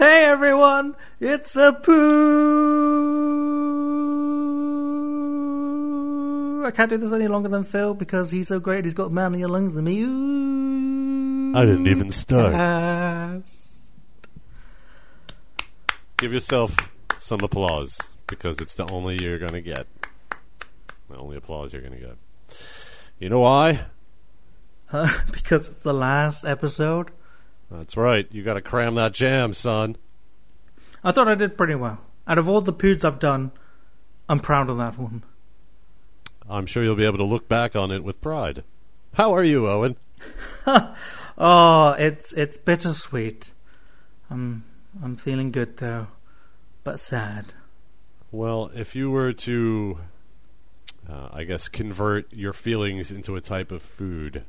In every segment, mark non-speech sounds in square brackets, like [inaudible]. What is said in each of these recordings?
Hey everyone, it's a poo. I can't do this any longer than Phil because he's so great. He's got manlier lungs than me. Ooh, I didn't even start. cast. Give yourself some applause because it's the only you're going to get. The only applause you're going to get. You know why? Uh, [laughs] because it's the last episode. That's right. You got to cram that jam, son. I thought I did pretty well. Out of all the poods I've done, I'm proud of that one. I'm sure you'll be able to look back on it with pride. How are you, Owen? [laughs] Oh, it's it's bittersweet. I'm I'm feeling good though, but sad. Well, if you were to, uh, I guess, convert your feelings into a type of food,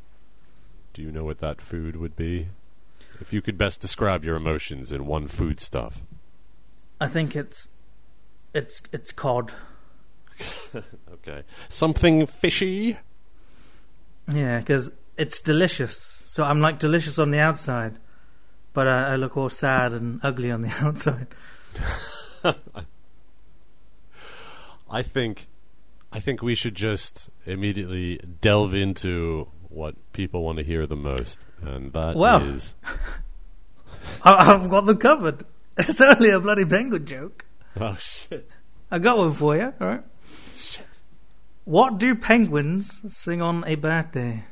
do you know what that food would be? If you could best describe your emotions in one food stuff. I think it's it's it's cod. [laughs] Okay. Something fishy? Yeah, because it's delicious. So I'm like delicious on the outside, but I, I look all sad and ugly on the [laughs] outside. [laughs] I think I think we should just immediately delve into what people want to hear the most, and that is Well. [laughs] I, I've got them covered. It's only a bloody penguin joke. oh shit. I got one for you. All right. Shit. What do penguins sing on a birthday?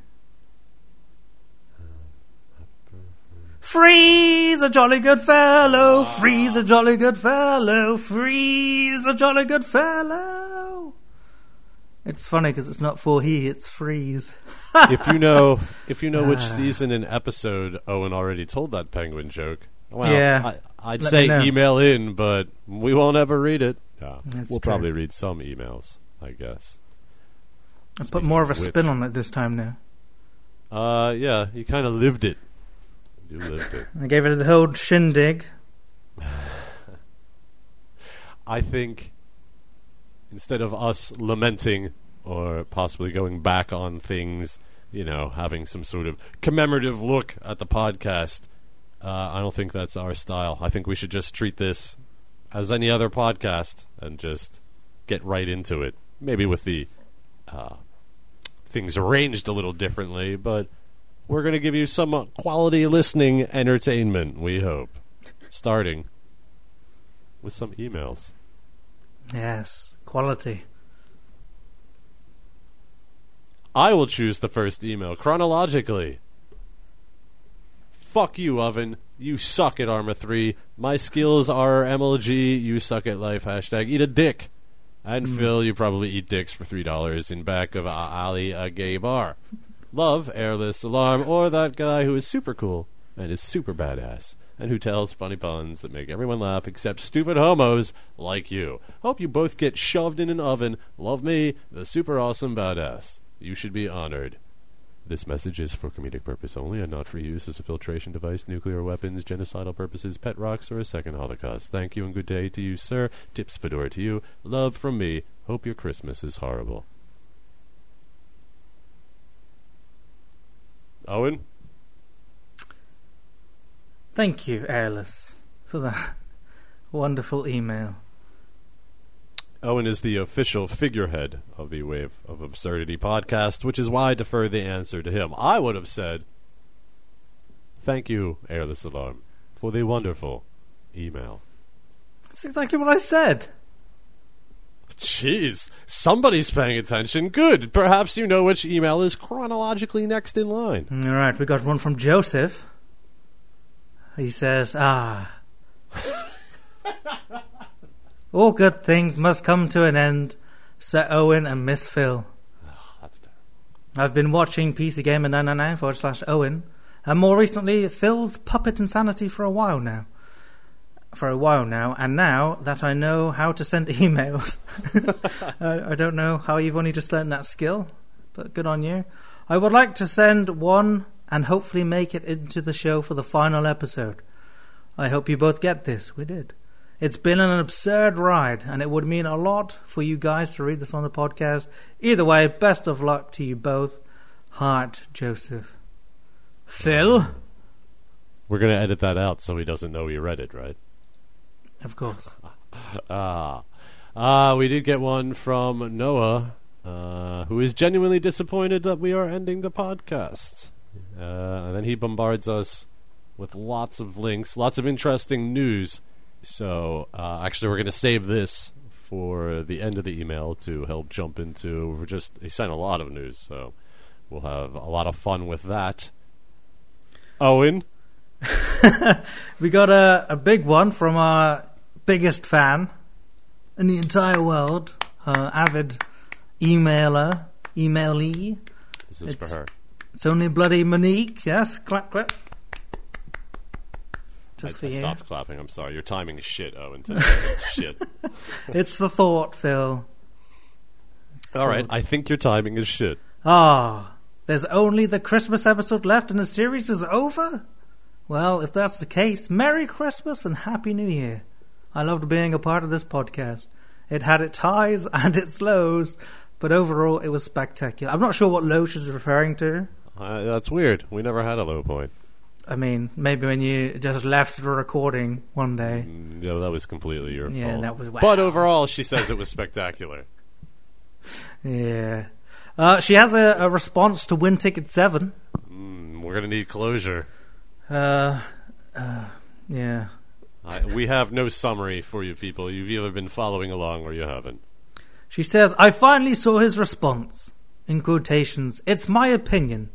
Freeze a jolly good fellow, freeze a jolly good fellow, freeze a jolly good fellow. It's funny because it's not for he, it's freeze. [laughs] if you know if you know which Ah. season and episode Owen already told that penguin joke, well, Yeah. I, I'd Let say email in, but we won't ever read it. We'll true. probably read some emails, I guess. I put more of a spin on it this time now. Uh, yeah, you kind of lived it. You lived it. I gave it the whole shindig. [sighs] I think instead of us lamenting or possibly going back on things, you know, having some sort of commemorative look at the podcast, uh, I don't think that's our style. I think we should just treat this as any other podcast and just get right into it. Maybe with the uh, things arranged a little differently, but we're going to give you some uh, quality listening entertainment, we hope. Starting with some emails. Yes, quality. I will choose the first email chronologically. Fuck you, Oven. You suck at Arma 3. My skills are MLG. You suck at life. Hashtag eat a dick. And hmm. Phil, you probably eat dicks for $3 in back of a Ali, a gay bar. Love, Airless Alarm, or that guy who is super cool and is super badass and who tells funny puns that make everyone laugh except stupid homos like you. Hope you both get shoved in an oven. Love me, the super awesome badass. You should be honored. This message is for comedic purpose only and not for use as a filtration device, nuclear weapons, genocidal purposes, pet rocks, or a second Holocaust. Thank you and good day to you, sir. Tips fedora to you. Love from me. Hope your Christmas is horrible. Owen? Thank you, Airless, for that [laughs] wonderful email. Owen is the official figurehead of the Wave of Absurdity podcast, which is why I defer the answer to him. I would have said, Thank you, Airless Alarm, for the wonderful email. That's exactly what I said. Jeez, somebody's paying attention. Good. Perhaps you know which email is chronologically next in line. All right, we got one from Joseph. He says, "Ah, [laughs] all good things must come to an end." Sir Owen and Miss Phil. That's terrible. I've been watching PC Gamer 999 forward slash Owen, and more recently Phil's Puppet Insanity for a while now. For a while now, and now that I know how to send [laughs] emails, [laughs] I, I don't know how you've only just learned that skill, but good on you. I would like to send one and hopefully make it into the show for the final episode. I hope you both get this. We did. It's been an absurd ride, and it would mean a lot for you guys to read this on the podcast. Either way, best of luck to you both. Heart, Joseph. Phil? We're gonna edit that out so he doesn't know we read it, right? Of course. [laughs] Ah, ah, we did get one from Noah, uh, who is genuinely disappointed that we are ending the podcast. Uh, and then he bombards us with lots of links, lots of interesting news. So, uh, actually, we're going to save this for the end of the email to help jump into. We're just he sent a lot of news, so we'll have a lot of fun with that. Owen, [laughs] We got a, a big one from our biggest fan in the entire world, uh, avid emailer, emailee. this is It's- for her. It's only bloody Monique, yes? Clap, clap. I, Just for I you. stopped clapping. I'm sorry. Your timing is shit, Owen. It's [laughs] shit. [laughs] It's the thought, Phil. All right. I think your timing is shit. Ah, there's only the Christmas episode left and the series is over? Well, if that's the case, Merry Christmas and Happy New Year. I loved being a part of this podcast. It had its highs [laughs] and its lows, but overall it was spectacular. I'm not sure what low she's referring to. Uh, that's weird. We never had a low point. I mean, maybe when you just left the recording one day. Mm, Yeah, that was completely your Yeah, fault. that was wow. But overall, she says it was spectacular. [laughs] Yeah. Uh, she has a, a response to Win Ticket 7. Mm, we're gonna need closure. Uh, uh, yeah. I, we have no summary for you people. You've either been following along or you haven't. She says, I finally saw his response. In quotations, it's my opinion.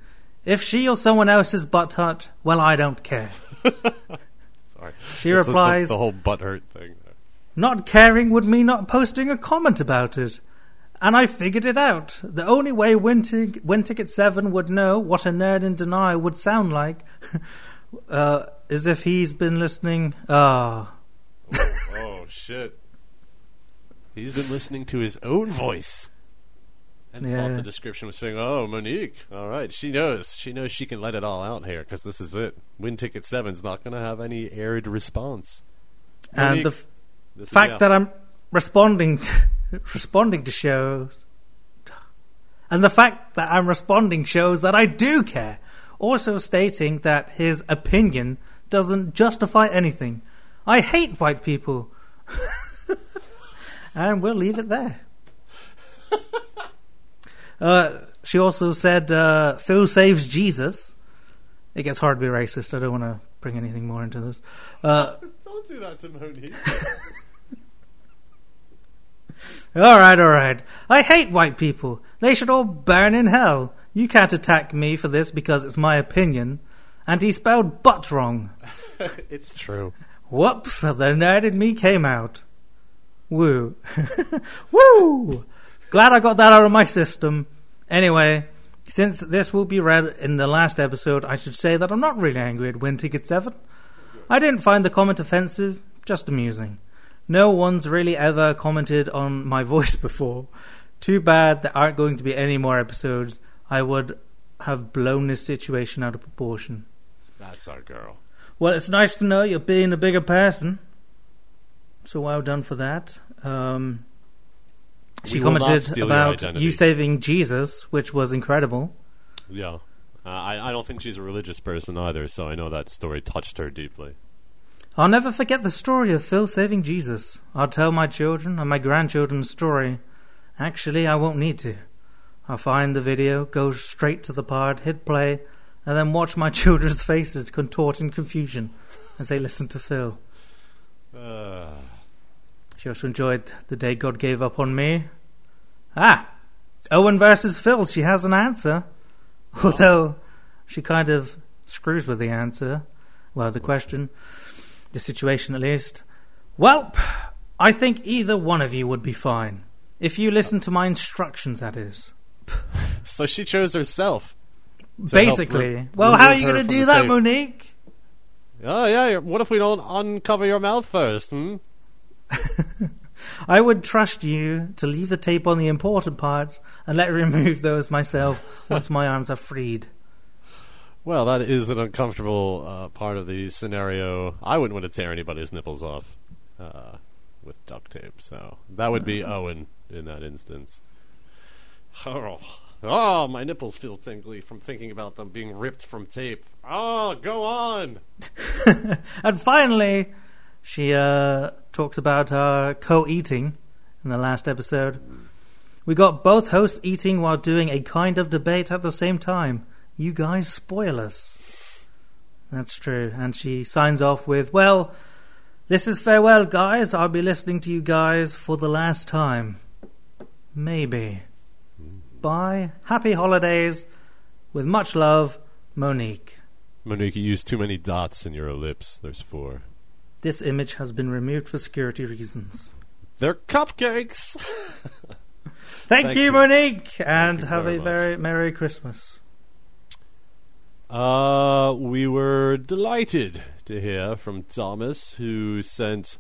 If she or someone else is butthurt, well, I don't care. [laughs] Sorry. She That's replies, the, the whole butthurt thing. there. Not caring would mean not posting a comment about it. And I figured it out. The only way Win, Tig- Win Ticket 7 would know what a nerd in denial would sound like [laughs] uh, is if he's been listening. Ah. oh shit! He's been listening to his own voice. And Yeah. thought the description was saying, "Oh, Monique, all right, she knows. She knows she can let it all out here because this is it. Win Ticket Seven's not going to have any aired response." And the f- fact that I'm responding to, responding to shows and the fact that I'm responding shows that I do care also stating that his opinion doesn't justify anything I hate white people [laughs] and we'll leave it there [laughs] uh, she also said uh, Phil saves Jesus it gets hard to be racist I don't want to bring anything more into this uh, [laughs] Don't do that to Monique. [laughs] All right, all right. I hate white people. They should all burn in hell. You can't attack me for this because it's my opinion. And he spelled butt wrong. [laughs] it's true. Whoops, the nerd in me came out. Woo. Woo! Glad I got that out of my system. Anyway, since this will be read in the last episode, I should say that I'm not really angry at Win Ticket 7. I didn't find the comment offensive, just amusing. No one's really ever commented on my [laughs] voice before. Too bad there aren't going to be any more episodes. I would have blown this situation out of proportion. That's our girl. Well, it's nice to know you're being a bigger person. So well done for that. Um, she We will not commented about you saving Jesus, which was incredible. Yeah. Uh, I, I don't think she's a religious person either, so I know that story touched her deeply. I'll never forget the story of Phil saving Jesus. I'll tell my children and my grandchildren the story. Actually, I won't need to. I'll find the video, go straight to the part, hit play, and then watch my [laughs] children's faces contort in confusion as they listen to Phil. Uh, She also enjoyed the day God gave up on me. Ah, Owen versus Phil. She has an answer, although she kind of screws with the answer. Well, the question, the situation at least. Well, I think either one of you would be fine if you listen to my instructions. That is so she chose herself. basically. re- well, how are you going to do that, tape. Monique? Oh yeah. What if we don't uncover your mouth first? Hmm. [laughs] I would trust you to leave the tape on the important parts and let me [laughs] remove those myself once my arms are freed. Well, that is an uncomfortable uh, part of the scenario. I wouldn't want to tear anybody's nipples off uh, with duct tape, so that would be [laughs] Owen in that instance. Oh, oh, my nipples feel tingly from thinking about them being ripped from tape. Oh, go on. and finally, she uh, talks about uh, co-eating in the last episode. We got both hosts eating while doing a kind of debate at the same time. You guys spoil us. That's true. And she signs off with, Well, this is farewell, guys. I'll be listening to you guys for the last time. Maybe. Bye. Happy holidays. With much love, Monique. Monique, you used too many dots in your ellipse. There's four. This image has been removed for security reasons. They're cupcakes. [laughs] Thank, Thank you, you. Monique, and you have very a very Merry Christmas. Uh, we were delighted to hear from Thomas, who sent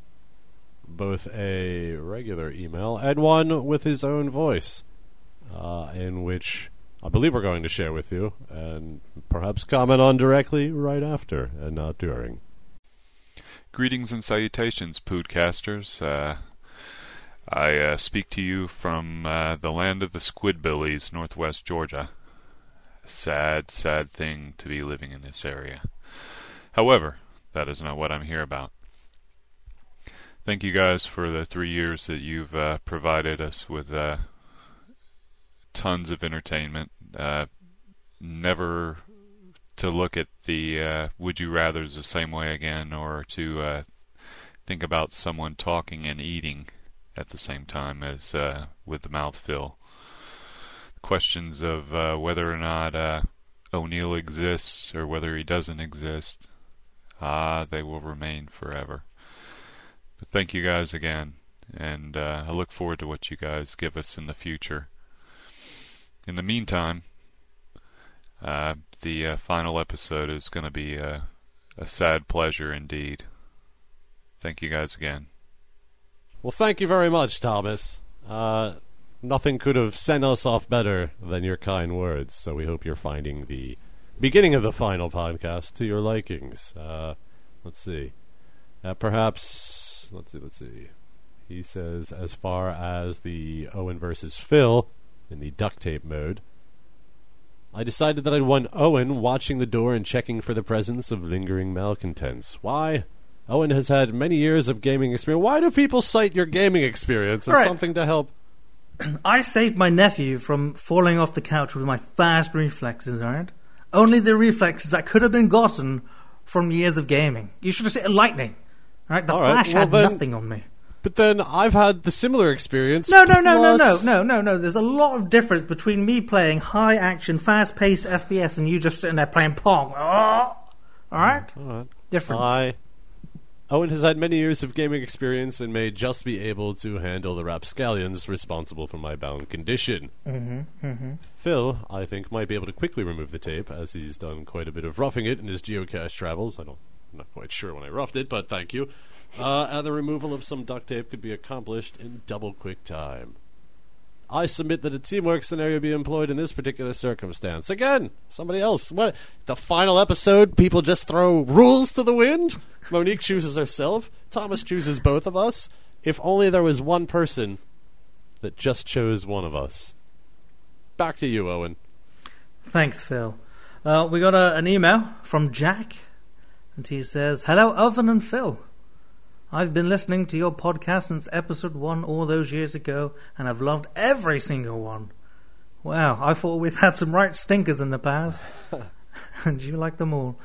both a regular email and one with his own voice, uh, in which I believe we're going to share with you and perhaps comment on directly right after and not during. Greetings and salutations, Poodcasters. Uh, I uh, speak to you from uh, the land of the Squidbillies, northwest Georgia. Sad, sad thing to be living in this area. However, that is not what I'm here about. Thank you guys for the three years that you've uh, provided us with uh, tons of entertainment. Uh, never to look at the uh, would you rather's the same way again, or to uh, think about someone talking and eating at the same time as uh, with the mouthfeel. Questions of uh, whether or not uh, O'Neill exists or whether he doesn't exist, ah, they will remain forever. But thank you guys again, and uh, I look forward to what you guys give us in the future. In the meantime, uh, the uh, final episode is going to be a, a sad pleasure indeed. Thank you guys again. Well, thank you very much, Thomas. Uh, nothing could have sent us off better than your kind words, so we hope you're finding the beginning of the final podcast to your likings. Uh, let's see. Uh, perhaps, let's see, let's see. He says, as far as the Owen versus Phil in the duct tape mode, I decided that I'd want Owen watching the door and checking for the presence of lingering malcontents. Why? Owen has had many years of gaming experience. Why do people cite your gaming experience as Right. something to help? [clears throat] I saved my nephew from falling off the couch with my fast reflexes, alright? Only the reflexes that could have been gotten from years of gaming. You should have seen lightning. Alright, the All right, flash well had then- nothing on me. But then I've had the similar experience. No, no, no, no, no, no, no, no. There's a lot of difference between me playing high action, fast paced FPS and you just sitting there playing Pong. Oh! Alright? All right. Difference. I. Owen has had many years of gaming experience and may just be able to handle the rapscallions responsible for my bound condition. mm-hmm, mm-hmm. Phil, I think, might be able to quickly remove the tape, as he's done quite a bit of roughing it in his geocache travels. I don't, I'm not quite sure when I roughed it, but thank you. Uh, and the removal of some duct tape could be accomplished in double quick time. I submit that a teamwork scenario be employed in this particular circumstance. Again, somebody else. What? The final episode, people just throw rules to the wind? Monique chooses herself. Thomas chooses both of us. If only there was one person that just chose one of us. Back to you, Owen. Thanks, Phil. Uh, we got a, an email from Jack, and he says, Hello, Oven and Phil. I've been listening to your podcast since episode one all those years ago, and I've loved every single one. Wow, I thought we'd had some right stinkers in the past, [laughs] and you like them all.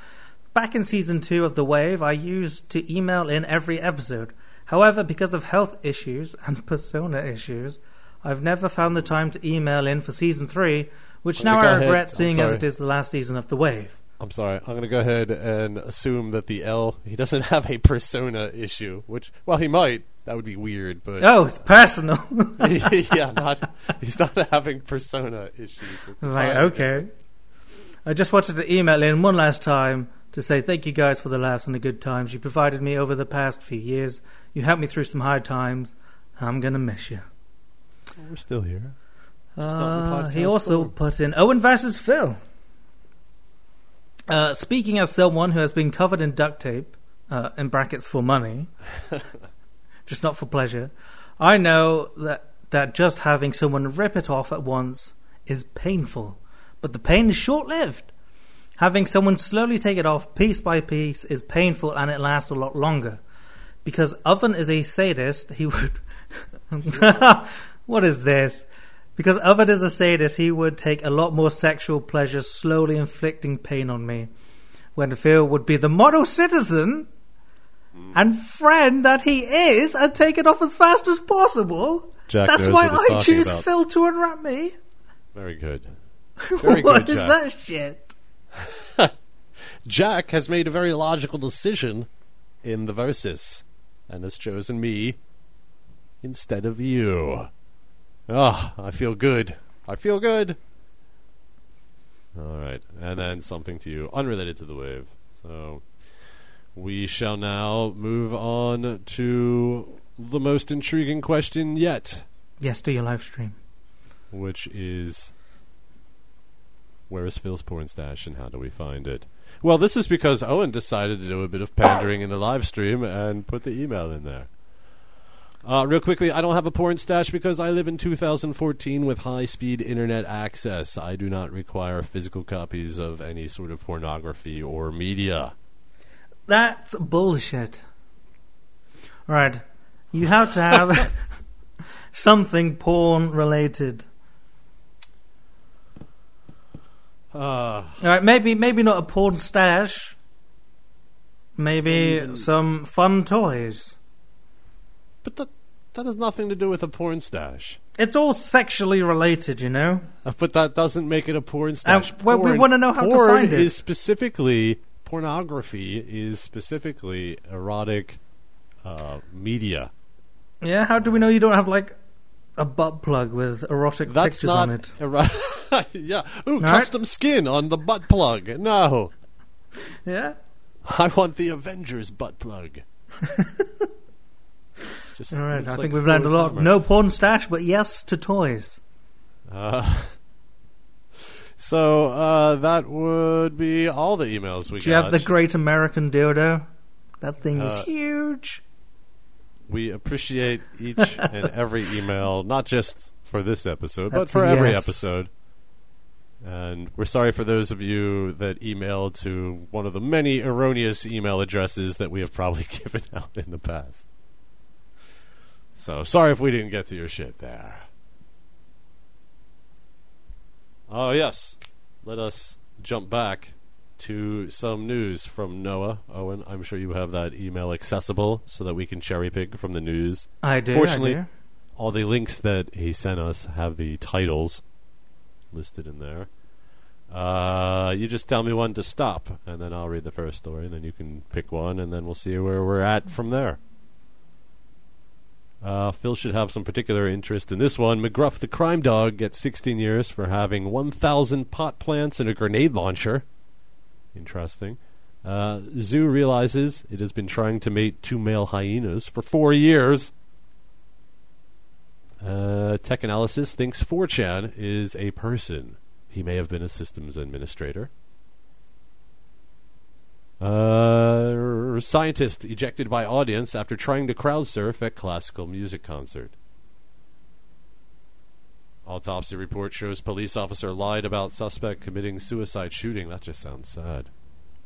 Back in season two of The Wave, I used to email in every episode. However, because of health issues and [laughs] persona issues, I've never found the time to email in for season three, which now gonna I regret seeing as it is the last season of The Wave. I'm sorry. I'm going to go ahead and assume that the L he doesn't have a persona issue, which well he might. That would be weird, but Oh, it's personal. [laughs] [laughs] yeah, not he's not having persona issues. like, okay. I just wanted to email in one last time to say thank you guys for the laughs and the good times you provided me over the past few years. You helped me through some hard times, I'm gonna miss you. We're still here. Just not in Uh, he also form. put in Owen versus Phil. Uh, speaking as someone who has been covered in duct tape, uh, in brackets for money, [laughs] just not for pleasure, I know that that just having someone rip it off at once is painful, but the pain is short-lived. Having someone slowly take it off piece by piece is painful and it lasts a lot longer. Because Oven is a sadist, he would. [laughs] [laughs] what is this? Because Oven is a sadist, he would take a lot more sexual pleasure slowly inflicting pain on me. When Phil would be the model citizen and friend that he is and take it off as fast as possible. Jack That's why I choose about. Phil to unwrap me. Very good. [laughs] Very What good, is that shit? [laughs] Jack has made a very logical decision in the verses and has chosen me instead of you. Ah, I feel good. I feel good. All right, and then something to you unrelated to the wave. So we shall now move on to the most intriguing question yet, Yes, do your live stream. which is where is Phil's porn stash and how do we find it? Well, this is because Owen decided to do a bit of pandering in the live stream and put the email in there. Uh, real quickly, I don't have a porn stash because I live in 2014 with high speed internet access. I do not require physical copies of any sort of pornography or media. That's bullshit. Right. You have to have [laughs] something porn related. Uh, Alright, maybe maybe not a porn stash. Maybe some fun toys. but that, that has nothing to do with a porn stash. It's all sexually related, you know? Uh, But that doesn't make it a porn stash. well, we wanna know how to porn find it. is specifically pornography is specifically erotic uh, media. Yeah, how do we know you don't have like a butt plug with erotic That's pictures not on it? [laughs] ero- [laughs] yeah. Ooh, right. custom skin on the butt plug. No, Yeah? I want the Avengers butt plug. [laughs] Just Alright, I like think we've learned a lot. No porn stash, but yes to toys. Uh, [laughs] so uh, that would be all the emails we get. Do you have the Great American Dildo? That thing Uh, is huge. We appreciate each [laughs] and every email, not just for this episode, but for every yes. episode. And we're sorry for those of you that emailed to one of the many erroneous email addresses that we have probably [laughs] given out in the past. So sorry if we didn't get to your shit there. Oh, yes. Let us jump back to some news from Noah. Owen, I'm sure you have that email accessible so that we can cherry pick from the news. I do. Fortunately- I do. All the links that he sent us have the titles listed in there. Uh, you just tell me when to stop, and then I'll read the first story, and then you can pick one, and then we'll see where we're at from there. Uh, Phil should have some particular interest in this one. McGruff the crime dog gets 16 years for having 1,000 pot plants and a grenade launcher. Interesting. Uh, zoo realizes it has been trying to mate two male hyenas for four years. Uh, Tech Analysis thinks 4chan is a person. He may have been a systems administrator. Uh, scientist ejected by audience after trying to crowd surf at classical music concert. Autopsy report shows police officer lied about suspect committing suicide shooting. That just sounds sad.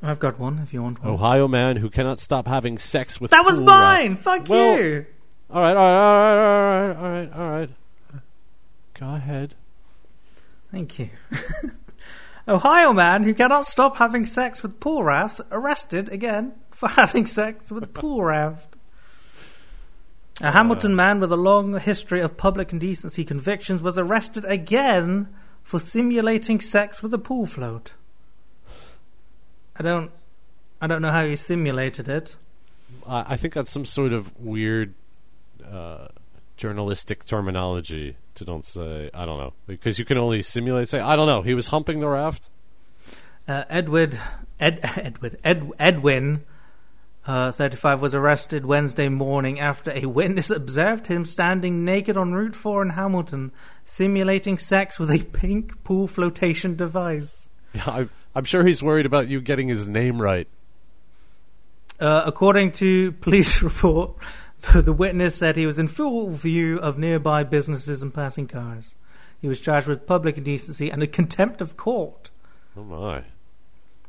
I've got one if you want one. Ohio man who cannot stop having sex with that was rat- mine! Fuck Well- you! All right, all right, all right, all right, all right, all right. Go ahead. Thank you. [laughs] Ohio man who cannot stop having sex with pool rafts arrested again for [laughs] having sex with pool raft. A Hamilton man with a long history of public indecency convictions was arrested again for simulating sex with a pool float. I don't, I don't know how he simulated it. I I think that's some sort of weird uh, journalistic terminology to don't say. I don't know because you can only simulate. Say I don't know. He was humping the raft. Uh, Edward, Ed, [laughs] Edward, Ed, Edwin uh, 35, was arrested Wednesday morning after a witness observed him standing naked on Route 4 in Hamilton, simulating sex with a pink pool flotation device. Yeah, I'm, I'm sure he's worried about you getting his name right. Uh, according to police [laughs] report, the, witness said he was in full view of nearby businesses and passing cars. He was charged with public indecency and a contempt of court. Oh my.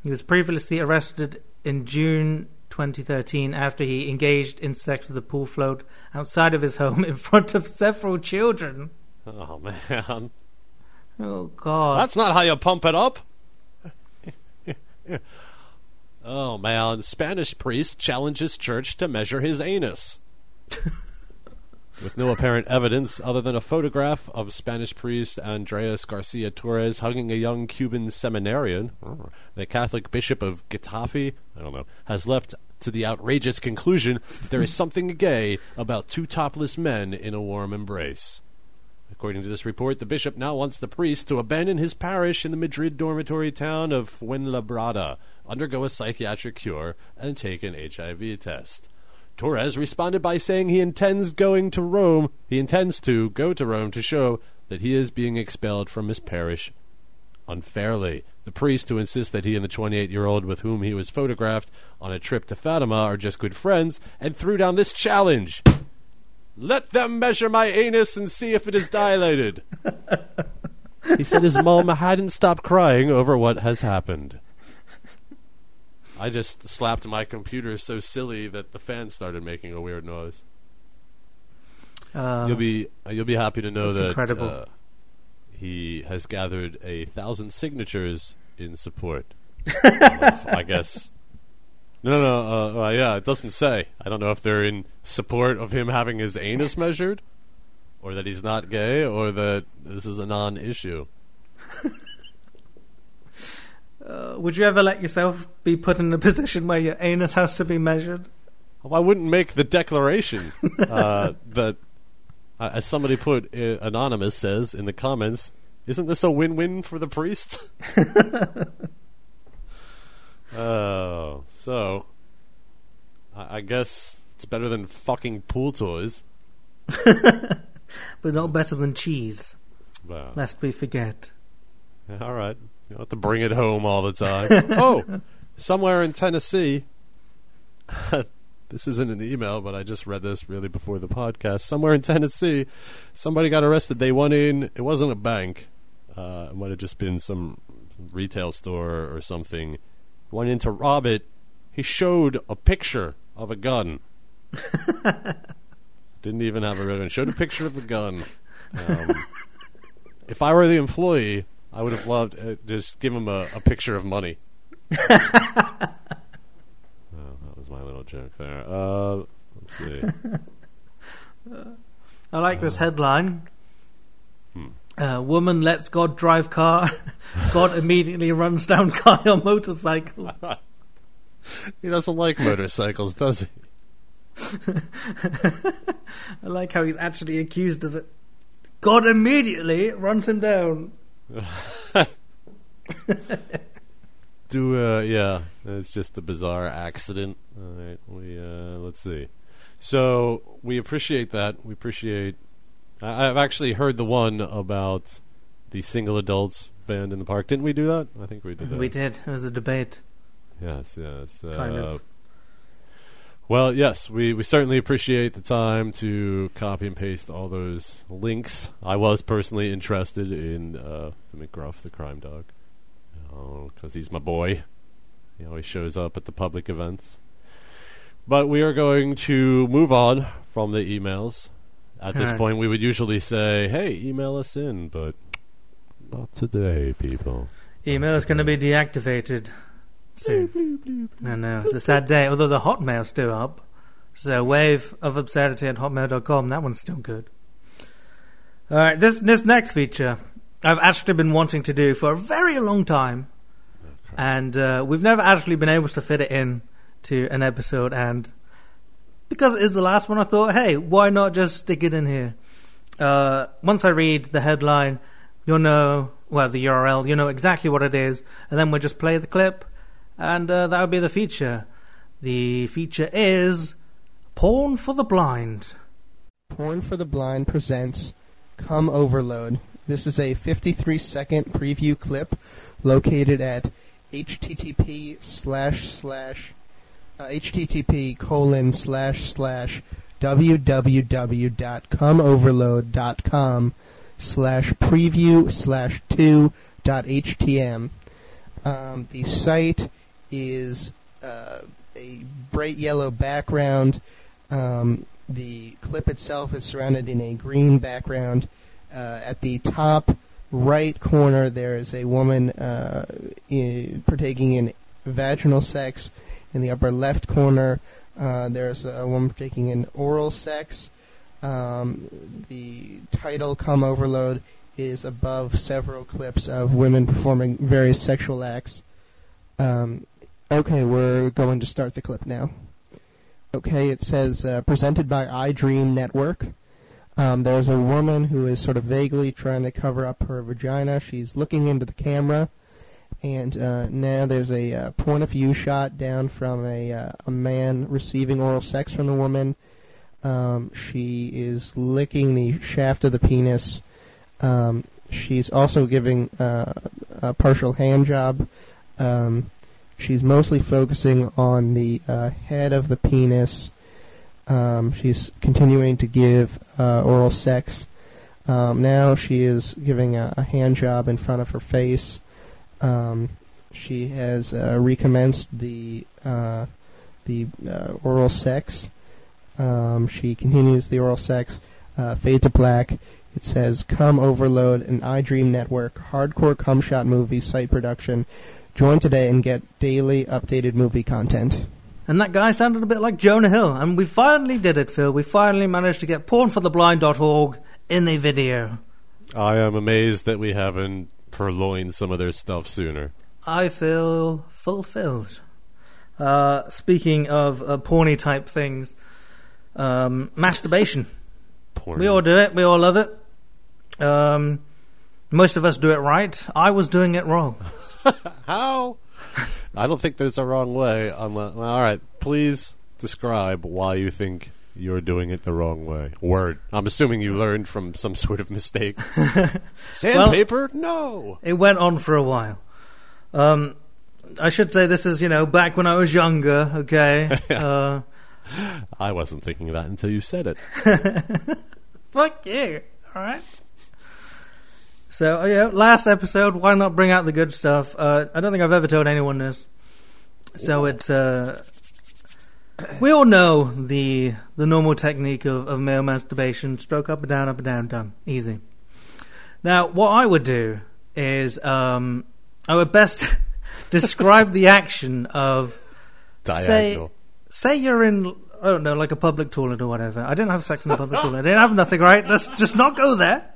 He was previously arrested in June 2013 after he engaged in sex with a pool float outside of his home in front of several children. Oh man. Oh God! That's not how you pump it up. oh man, Spanish priest challenges church to measure his anus. [laughs] With no apparent evidence other than a photograph of Spanish priest Andreas Garcia Torres hugging a young Cuban seminarian, the Catholic bishop of Getafe, I don't know, has leapt to the outrageous conclusion that there is [laughs] something gay about two topless men in a warm embrace. According to this report, the bishop now wants the priest to abandon his parish in the Madrid dormitory town of Fuenlabrada, undergo a psychiatric cure, and take an HIV test. Torres responded by saying he intends going to Rome. He intends to go to Rome to show that he is being expelled from his parish unfairly. The priest, who insists that he and the 28 year old with whom he was photographed on a trip to Fatima are just good friends, and threw down this challenge Let them measure my anus and see if it is dilated. [laughs] he said his mom hadn't stopped crying over what has happened. I just slapped my computer so silly that the fan started making a weird noise. Uh, you'll be uh, you'll be happy to know that incredible. uh, he has gathered a thousand signatures in support. [laughs] I guess. No, no, uh, uh, yeah, it doesn't say. I don't know if they're in support of him having his anus measured, or that he's not gay, or that this is a non-issue. [laughs] uh, would you ever let yourself be put in a [laughs] position where your anus has to be measured? Well, I wouldn't make the declaration uh, [laughs] that, uh, as somebody put, uh, anonymous says in the comments, isn't this a win-win for the priest? [laughs] Oh, so I, I guess it's better than fucking pool toys. But not better than cheese, Well, lest we forget. all right, you don't have to bring it home all the time. [laughs] oh, somewhere in Tennessee. [laughs] this isn't in the email, but I just read this really before the podcast. Somewhere in Tennessee, somebody got arrested. They went in. It wasn't a bank. Uh, it might have just been some retail store or something. Went in to rob it. He showed a picture of a gun. [laughs] Didn't even have a real gun. Showed a picture of the gun. Um, if I were the employee, I would have loved uh, just give him a, a picture of money. [laughs] oh, that was my little joke there. Uh, let's see. I like this headline. Hmm. Uh, woman lets God drive car. [laughs] God immediately runs down [laughs] guy on motorcycle. He doesn't like motorcycles, does he? I like how he's actually accused of it. God immediately runs him down. [laughs] Do uh, yeah, it's just a bizarre accident. All right, we uh, let's see. So we appreciate that. We appreciate. I, I've actually heard the one about the single adults band in the park. Didn't we do that? I think we did. That. We did. It was a debate. Yes, yes. Uh, Kind of. Well, yes, we, we certainly appreciate the time to copy and paste all those links. I was personally interested in uh, McGruff, the crime dog, because he's my boy. He always shows up at the public events. But we are going to move on from the emails. At this Alright. point, we would usually say, "Hey, email us in," but not today, people. Email is going to be deactivated soon. I know. It's a sad day. Although the Hotmail's still up. So wave of absurdity at hotmail.com. That one's still good. All right. This this next feature I've actually been wanting to do for a very long time, and uh, we've never actually been able to fit it in to an episode. And because it is the last one, I thought, hey, why not just stick it in here? Uh, once I read the headline, you'll know, well, the URL, you know exactly what it is, and then we'll just play the clip, and uh, that'll be the feature. The feature is Porn for the Blind. Porn for the Blind presents Come Overload. This is a 53 second preview clip located at http slash slash uh, http colon slash slash www.comeoverload.com slash preview slash two dot htm. Um, the site is uh, a bright yellow background. Um, the clip itself is surrounded in a green background. Uh, at the top right corner, there is a woman uh, i partaking in vaginal sex. In the upper left corner, uh, there's a woman partaking in oral sex. Um, the title, Come Overload, is above several clips of women performing various sexual acts. Um, okay, we're going to start the clip now. Okay, it says uh, presented by iDream Network. Um, there's a woman who is sort of vaguely trying to cover up her vagina. She's looking into the camera, and uh, now there's a uh, point of view shot down from a uh, a man receiving oral sex from the woman. Um, she is licking the shaft of the penis. Um, she's also giving uh, a partial hand job. Um, she's mostly focusing on the uh, head of the penis. Um, she's continuing to give uh, oral sex. Um, now she is giving a, a hand job in front of her face. Um, she has uh, recommenced the uh, the uh, oral sex. Um, she continues the oral sex. Uh, fade to black. It says "Come Overload" an iDream Network hardcore cum shot movie site production. Join today and get daily updated movie content. And that guy sounded a bit like Jonah Hill. And we finally did it, Phil. We finally managed to get pornfortheblind.org in a video. I am amazed that we haven't purloined some of their stuff sooner. I feel fulfilled. Uh, speaking of uh, porny type things, um, masturbation. Porn. We all do it. We all love it. Um, most of us do it right. I was doing it wrong. [laughs] [laughs] How? I don't think there's a wrong way. Unless, well, all right, please describe why you think you're doing it the wrong way. Word. I'm assuming you learned from some sort of mistake. [laughs] Sandpaper? no. It went on for a while. Um, I should say this is, you know, back when I was younger, okay? [laughs] uh, I wasn't thinking of that until you said it. fuck you, alright? So, uh, yeah, last episode, why not bring out the good stuff? Uh, I don't think I've ever told anyone this. So it's, uh, we all know the the normal technique of, of male masturbation: stroke up and down, up and down, done, easy. Now, what I would do is um, I would best [laughs] describe the action of Diagonal. say you're in I don't know, like a public toilet or whatever. I didn't have sex in a public toilet. I didn't have nothing, right? Let's just not go there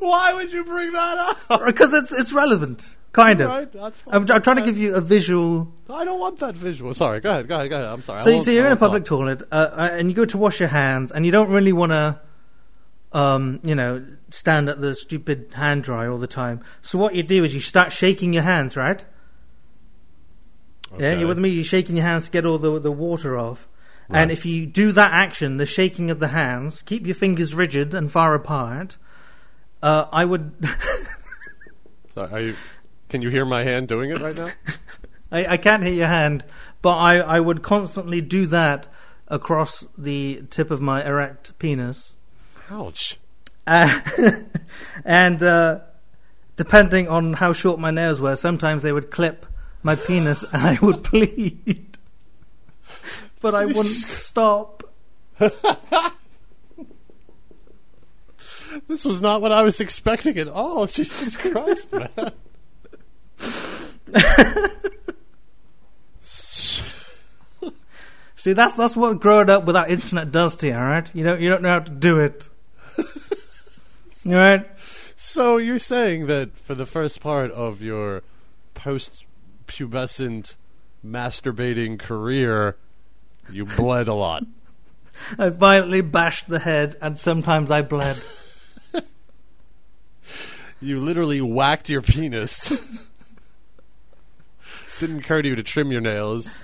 Why would you bring that up? because it's it's relevant, kind of. Right. I'm, I'm trying to give you a visual I don't want that visual. Sorry, go ahead, go ahead, go ahead. I'm sorry. So, won't- so you're in a public toilet, uh, and you go to wash your hands, and you don't really want to, um, you know, stand at the stupid hand dryer all the time. So what you do is you start shaking your hands, right? Yeah, Okay. you with me? You're shaking your hands to get all the the water off. And if you do that action, the shaking of the hands, keep your fingers rigid and far apart. Uh, I would, [laughs] Sorry, are you? Can you hear my hand doing it right now? [laughs] I, I can't hear your hand, but I, I would constantly do that across the tip of my erect penis. Ouch. Uh, [laughs] and uh, depending on how short my nails were, sometimes they would clip my penis and I would bleed. but I wouldn't stop. This was not what I was expecting at all. [laughs] Jesus Christ, man. [laughs] See, that's that's what growing up without internet does to you. All right, you don't you don't know how to do it. [laughs] all right. So you're saying that for the first part of your post-pubescent masturbating career, you bled a lot. I violently bashed the head, and sometimes I bled. You literally whacked your penis. [laughs] Didn't occur to you to trim your nails.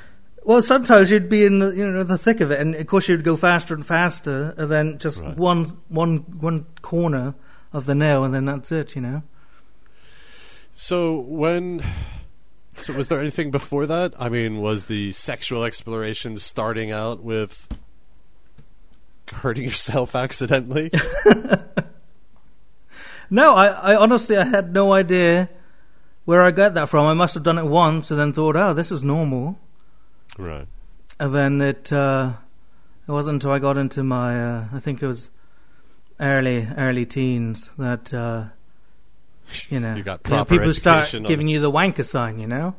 Well, sometimes you'd be in the, you know the thick of it, and of course you'd go faster and faster, and then just Right. one one one corner of the nail, and then that's it. You know. So when so was there anything before that? I mean, was the sexual exploration starting out with hurting yourself accidentally? [laughs] No, I, I honestly I had no idea where I got that from. I must have done it once, and then thought, oh, this is normal. right. And then it uh, it wasn't until I got into my uh, I think it was early early teens that uh, you know You know, people start giving you the wanker sign, you know,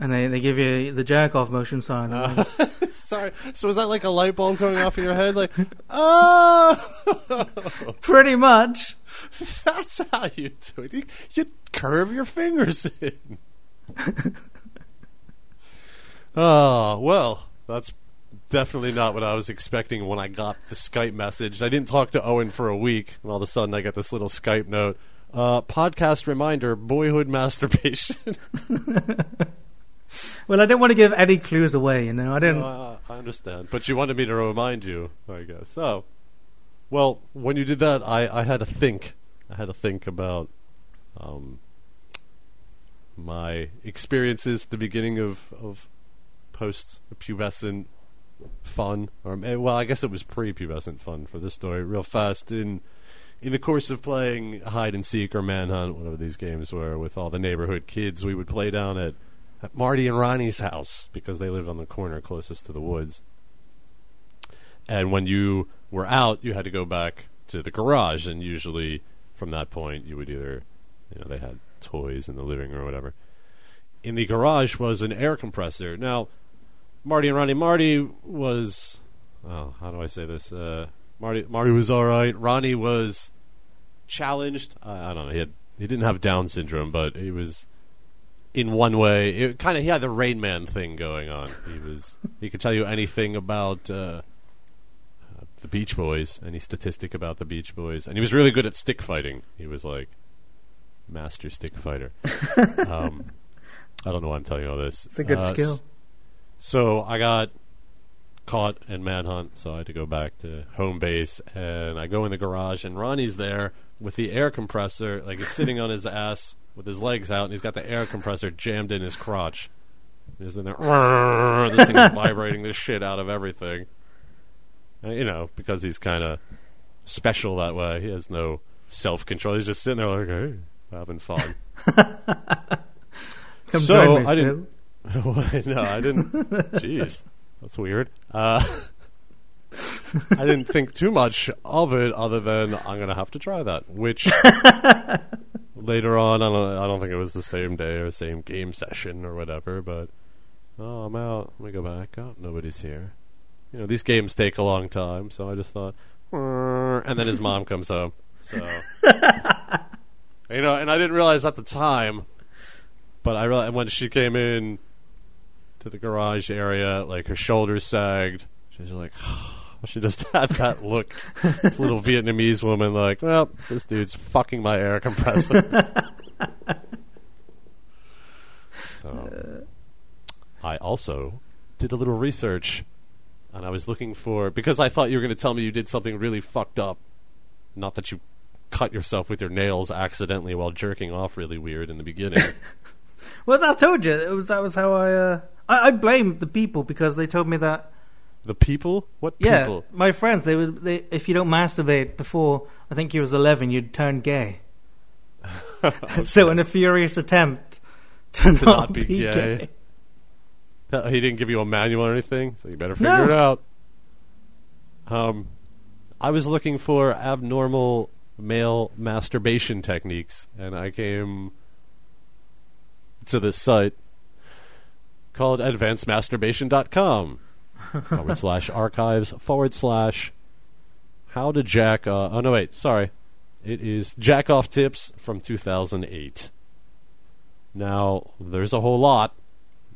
and they, they give you the jerk off motion sign. Uh, [laughs] sorry. So was that like a light bulb going off in your head? Like, [laughs] oh, Pretty much. [laughs] that's how you do it. You, you curve your fingers in. oh well, that's definitely not what I was expecting when I got the Skype message. I didn't talk to Owen for a week, and all of a sudden I get this little Skype note. Uh, podcast reminder: boyhood masturbation. Well, I didn't want to give any clues away, you know. I didn't. Uh, I understand, but you wanted me to remind you, I guess. So, well, when you did that, I, I had to think. I had to think about um, my experiences at the beginning of of post pubescent fun, or eh, well, I guess it was pre pubescent fun for this story. Real fast in in the course of playing hide and seek or manhunt, whatever these games were, with all the neighborhood kids, we would play down at, at Marty and Ronnie's house because they lived on the corner closest to the woods. And when you were out, you had to go back to the garage, and usually from that point, you would either, you know, they had toys in the living room or whatever. In the garage was an air compressor. Now, Marty and Ronnie, Marty was, oh, how do I say this? Uh, Marty, Marty was all right. Ronnie was challenged. I, I don't know. He had, he didn't have Down syndrome, but he was in one way. It kind of he had the Rain Man thing going on. He was he could tell you anything about. Uh, the Beach Boys, any statistic about the Beach Boys, and he was really good at stick fighting. He was like master stick fighter. [laughs] um, I don't know why I'm telling you all this. It's a good Uh, skill. So I got caught in manhunt, so I had to go back to home base, and I go in the garage, and Ronnie's there with the air compressor, like he's sitting on his ass with his legs out, and he's got the air compressor jammed in his crotch. He's in there, this thing is [laughs] vibrating the shit out of everything. Uh, you know, because he's kind of special that way. He has no self control. He's just sitting there like, hey, having fun. [laughs] Come so, me, I didn't- [laughs] no, I didn't. Jeez, that's weird. Uh, I didn't think too much of it, other than I'm gonna have to try that. Which later on, I don't, I don't think it was the same day or same game session or whatever. But oh, I'm out. Let me go back. Oh, nobody's here. You know, these games take a long time, so I just thought, and then his mom comes home. So [laughs] you know, and I didn't realize at the time, but I realized when she came in to the garage area, like her shoulders sagged. She was like, [sighs] [laughs] she just had that look. this little Vietnamese woman, like, well, this dude's fucking my air compressor. [laughs] so, I also did a little research, and I was looking for because I thought you were going to tell me you did something really fucked up. Not that you cut yourself with your nails accidentally while jerking off really weird in the beginning. [laughs] Well, I told you it was that was how I. Uh, I, I blame the people because they told me that. The people? What Yeah, people? my friends. They would. They, if you don't masturbate before I think you was eleven, you'd turn gay. [laughs] So, in a furious attempt to, To not, not be be, gay. gay. He didn't give you a manual or anything, so you better figure No. it out. Um, I was looking for abnormal male masturbation techniques, and I came to this site called advancedmasturbation.com forward slash archives forward slash how to jack. Uh, oh no, wait, sorry. It is jack off tips from 2008. Now, there's a whole lot.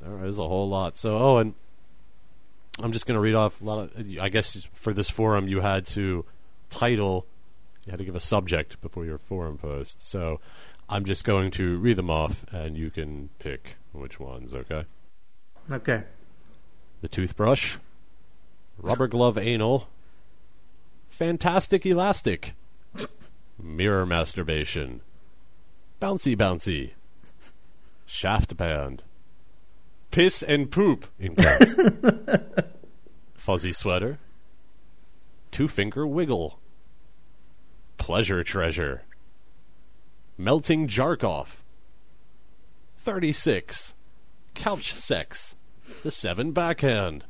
There is a whole lot. So, oh, and I'm just going to read off a lot of. I guess for this forum, you had to title, you had to give a subject before your forum post. So, I'm just going to read them off, and you can pick which ones. Okay. Okay. The toothbrush, rubber glove anal, fantastic elastic, mirror masturbation, bouncy bouncy, shaft band, piss and poop in caps, [laughs] fuzzy sweater, two finger wiggle, pleasure treasure, melting jarkoff, 36, couch sex, the seven backhand,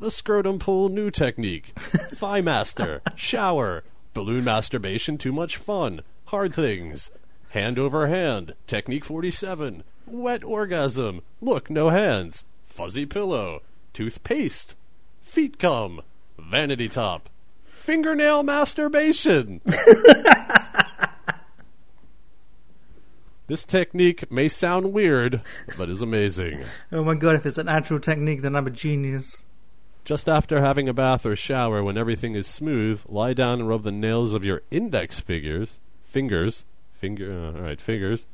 the scrotum pull new technique, [laughs] thigh master, shower, balloon masturbation too much fun, hard things, hand over hand, technique 47, wet orgasm, look no hands, fuzzy pillow, toothpaste, feet come, vanity top, fingernail masturbation. [laughs] this technique may sound weird, but is amazing. [laughs] Oh my god, if it's an actual technique, then I'm a genius. Just after having a bath or shower, when everything is smooth, lie down and rub the nails of your index fingers, fingers, finger, uh, all right, fingers,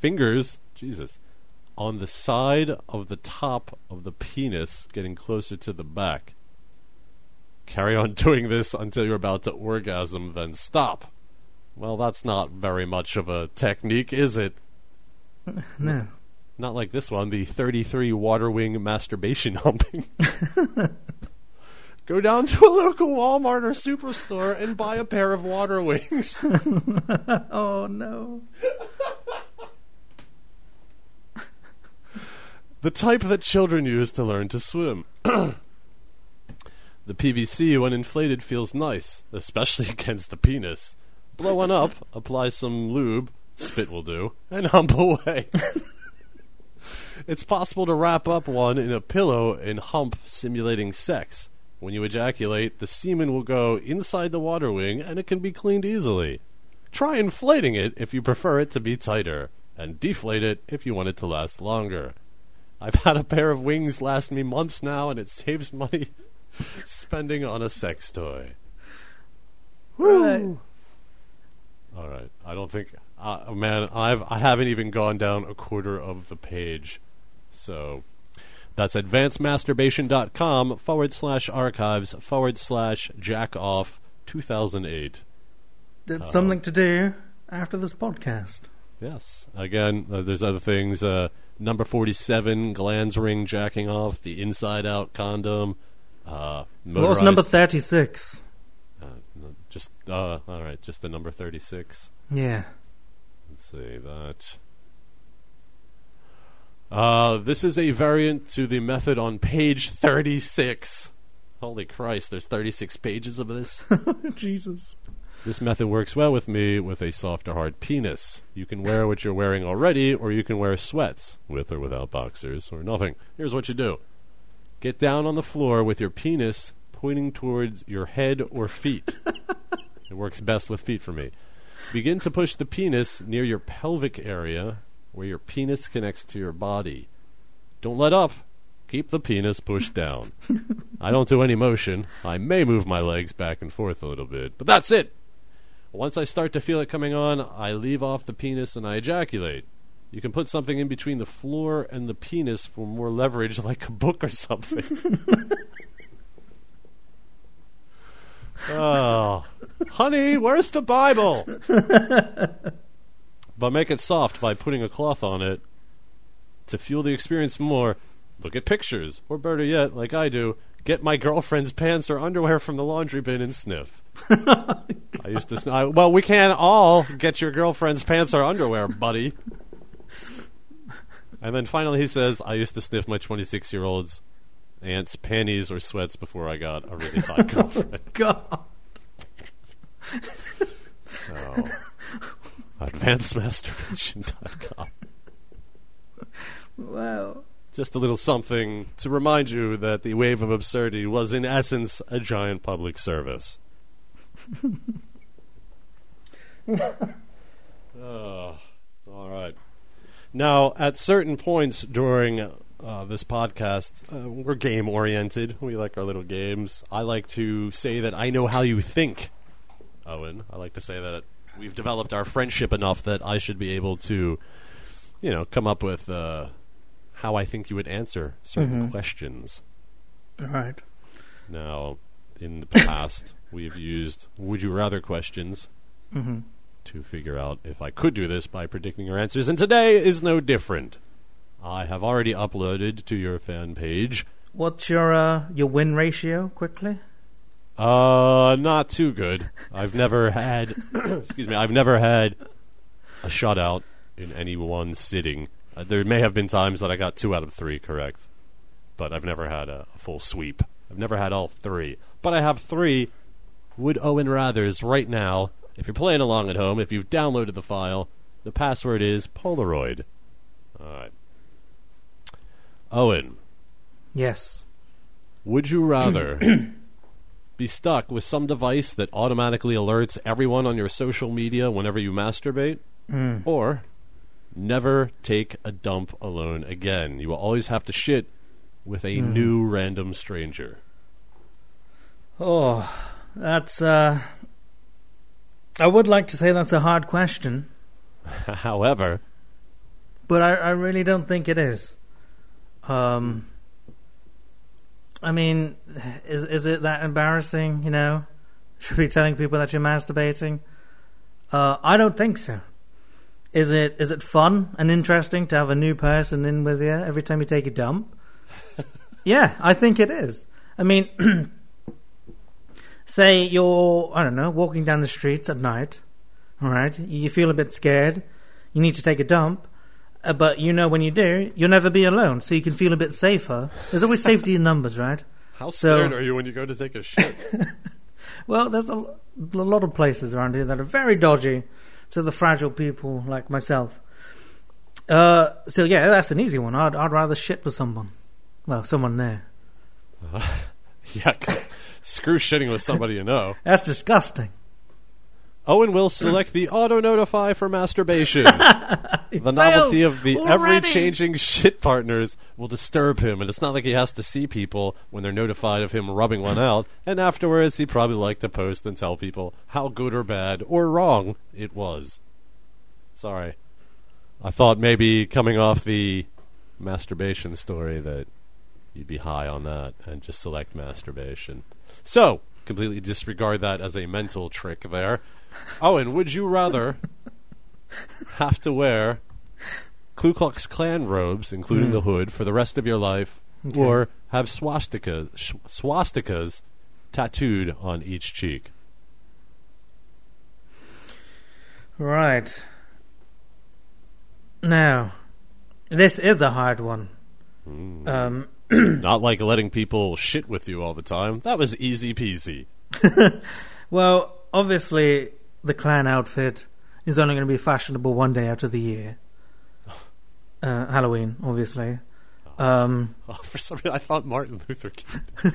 fingers, Jesus, on the side of the top of the penis, getting closer to the back. Carry on [laughs] doing this until you're about to orgasm, then stop. Well, that's not very much of a technique, is it? [laughs] No. Not like this one, the 33 water wing masturbation [laughs] humping. Go down to a local Walmart or superstore and buy a pair of water wings. [laughs] Oh no. the type that children use to learn to swim. [clears throat] the PVC, when inflated, feels nice, especially against the penis. Blow one up, apply some lube, spit will do, and hump away. it's possible to wrap up one in a pillow and hump, simulating sex. When you ejaculate, the semen will go inside the water wing and it can be cleaned easily. Try inflating it if you prefer it to be tighter, and deflate it if you want it to last longer. I've had a pair of wings last me months now, and it saves money [laughs] spending on a sex toy. Right. All right, I don't think, uh, man, I've I haven't even gone down a quarter of the page, so that's advancedmasturbation.com forward slash archives forward slash jack off 2008. It's something to do after this podcast. Yes. Again, uh, there's other things. Uh, number 47, glands ring jacking off, the inside out condom. Uh, What was number motorized- 36? Just, uh, all right, just the number 36. Yeah. Let's see that. Uh, this is a variant to the method on page 36. Holy Christ, there's 36 pages of this. [laughs] Jesus. This method works well with me with a soft or hard penis. You can wear what you're wearing already, or you can wear sweats, with or without boxers, or nothing. Here's what you do get down on the floor with your penis pointing towards your head or feet. [laughs] it works best with feet for me. Begin to push the penis near your pelvic area, where your penis connects to your body. Don't let up. Keep the penis pushed down. [laughs] I don't do any motion. I may move my legs back and forth a little bit, but that's it. Once I start to feel it coming on, I leave off the penis and I ejaculate. You can put something in between the floor and the penis for more leverage, [laughs] like a book or something. Oh, honey, where's the Bible? but make it soft by putting a cloth on it. To fuel the experience more, look at pictures, or better yet, like I do, get my girlfriend's pants or underwear from the laundry bin and sniff. [laughs] I used to. Sn- I, well, we can't all get your girlfriend's pants or underwear, buddy. And then finally, he says, "I used to sniff my 26 year old's aunt's panties or sweats before I got a really [laughs] hot girlfriend." Oh, God. So, advancedmasturbation.com. Wow. Just a little something to remind you that the wave of absurdity was, in essence, a giant public service. [laughs] oh, all right. Now, at certain points during uh, this podcast, uh, we're game oriented. We like our little games. I like to say that I know how you think, Owen. I like to say that we've developed our friendship enough that I should be able to, you know, come up with uh, how I think you would answer certain questions. All right. Now, in the past, [laughs] we've used would you rather questions Mm-hmm. to figure out if I could do this by predicting your answers, and today is no different. I have already uploaded to your fan page. What's your uh, your win ratio? Quickly. Uh, not too good. I've never [coughs] had, excuse me, I've never had a shutout in any one sitting. Uh, there may have been times that I got two out of three correct, but I've never had a, a full sweep. I've never had all three, but I have three Would Owen Rathers right now. If you're playing along at home, if you've downloaded the file, the password is Polaroid. All right. Owen, Yes. would you rather [clears throat] be stuck with some device that automatically alerts everyone on your social media whenever you masturbate, Mm. or never take a dump alone again? You will always have to shit with a Mm. new random stranger. Oh, that's. Uh, I would like to say that's a hard question, [laughs] However, but I, I really don't think it is. Um, I mean, is is it that embarrassing? You know, should be telling people that you're masturbating. Uh, I don't think so. Is it is it fun and interesting to have a new person in with you every time you take a dump? [laughs] yeah, I think it is. I mean, [clears throat] say you're I don't know walking down the streets at night, all right? You feel a bit scared. You need to take a dump, uh, but you know when you do, you'll never be alone, so you can feel a bit safer. There's always safety in numbers, right? how So- scared are you when you go to take a shit? [laughs] Well, there's a, a lot of places around here that are very dodgy to the fragile people like myself. Uh, so yeah, that's an easy one. I'd I'd rather shit with someone. Well, someone there. [laughs] yeah, 'cause screw shitting with somebody you know. That's disgusting. Owen will select the auto notify for masturbation. [laughs] the novelty of the ever changing shit partners will disturb him, and it's not like he has to see people when they're notified of him rubbing one out, and afterwards he'd probably like to post and tell people how good or bad or wrong it was. Sorry. I thought maybe coming off the masturbation story that you'd be high on that and just select masturbation. So, completely disregard that as a mental trick there. Owen, would you rather have to wear Ku Klux Klan robes, including Hmm. the hood, for the rest of your life, Okay. or have swastikas, sh- swastikas tattooed on each cheek? Right. Now, this is a hard one. Mm. Um, [clears throat] Not like letting people shit with you all the time. That was easy peasy. [laughs] well, obviously, the Klan outfit is only going to be fashionable one day out of the year. [laughs] Uh, Halloween, obviously. Um, [laughs] Oh, for some reason, I thought Martin Luther King. [laughs]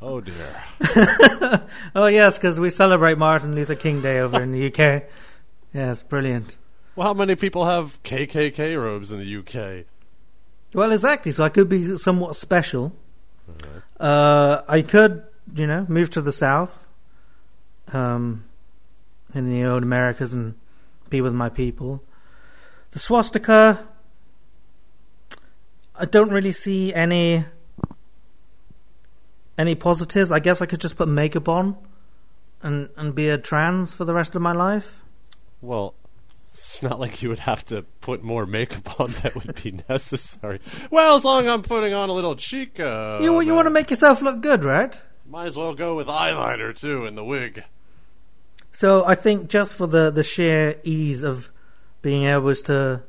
oh dear. oh yes, because we celebrate Martin Luther King Day over in the UK. Yes, brilliant. Well, how many people have KKK robes in the UK? Well, exactly. So I could be somewhat special. Uh, I could, you know, move to the south, um, in the old Americas and be with my people. The swastika, I don't really see any any positives. I guess I could just put makeup on and and be a trans for the rest of my life. Well, it's not like you would have to put more makeup on that would be [laughs] necessary. Well, as long as I'm putting on a little cheek. Uh, you you want to make yourself look good, right? Might as well go with eyeliner too in the wig. So I think just for the, the sheer ease of being able to,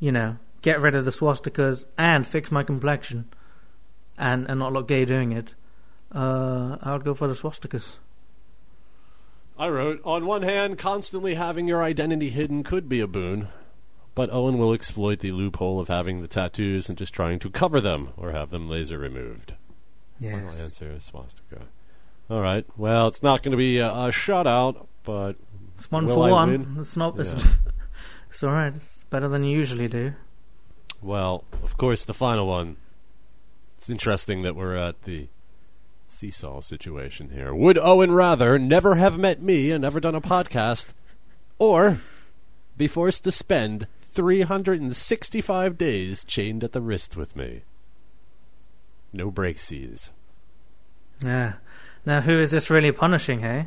you know, get rid of the swastikas and fix my complexion and, and not look gay doing it, uh, I would go for the swastikas. I wrote, on one hand, constantly having your identity hidden could be a boon, but Owen will exploit the loophole of having the tattoos and just trying to cover them or have them laser removed. Final answer is swastika. All right. Well, it's not going to be a, a shutout, but It's one for I one. win? It's not. It's, Yeah. [laughs] it's all right. It's better than you usually do. well, of course, the final one. It's interesting that we're at the seesaw situation here. Would Owen rather never have met me and never done a podcast, or be forced to spend 365 days chained at the wrist with me? No breaksies. Yeah. Now, who is this really punishing, hey?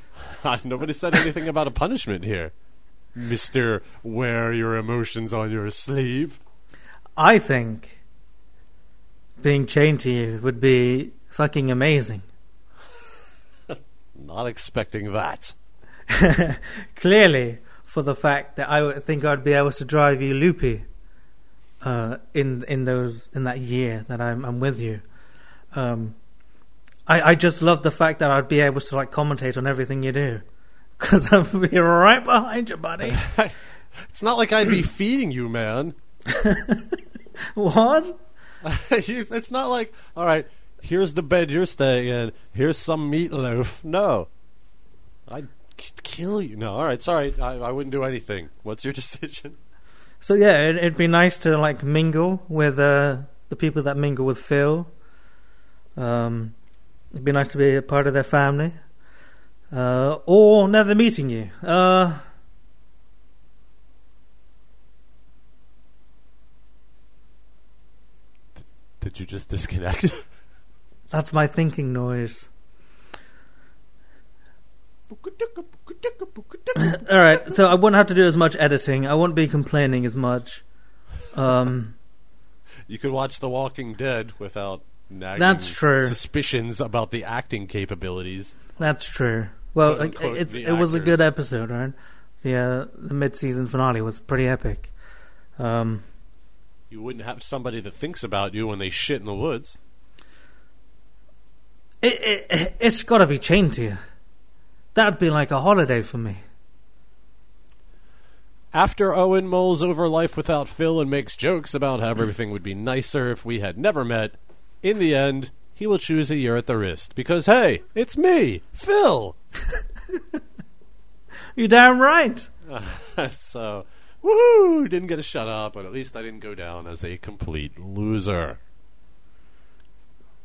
[laughs] Nobody said anything about a punishment here. Mister, wear your emotions on your sleeve. I think being chained to you would be fucking amazing. [laughs] Not expecting that. [laughs] Clearly, for the fact that I think I'd be able to drive you loopy uh, in in those in that year that I'm, I'm with you. Um, I I just love the fact that I'd be able to like commentate on everything you do [laughs] because I'd be right behind you, buddy. [laughs] It's not like I'd be [clears throat] feeding you, man. [laughs] what? It's not like, all right, here's the bed you're staying in. Here's some meatloaf. No, I'd kill you. No, all right, sorry, I, I wouldn't do anything. What's your decision? So yeah, it, it'd be nice to like mingle with uh, the people that mingle with Phil. Um, it'd be nice to be a part of their family, uh, or never meeting you. Uh, Did you just disconnect? [laughs] that's my thinking noise. [coughs] All right, so I won't have to do as much editing. I won't be complaining as much. Um, you could watch The Walking Dead without That's true. suspicions about the acting capabilities. that's true. Well, like, unquote, it's, it was a good episode, right? The uh, the mid-season finale was pretty epic. Um, You wouldn't have somebody that thinks about you when they shit in the woods. It, it, it's got to be chained to you. That'd be like a holiday for me. After Owen mulls over life without Phil and makes jokes about how everything would be nicer if we had never met, in the end, he will choose a year at the wrist because, hey, it's me, Phil. [laughs] You're damn right. [laughs] so, woohoo! Didn't get a shut up, but at least I didn't go down as a complete loser.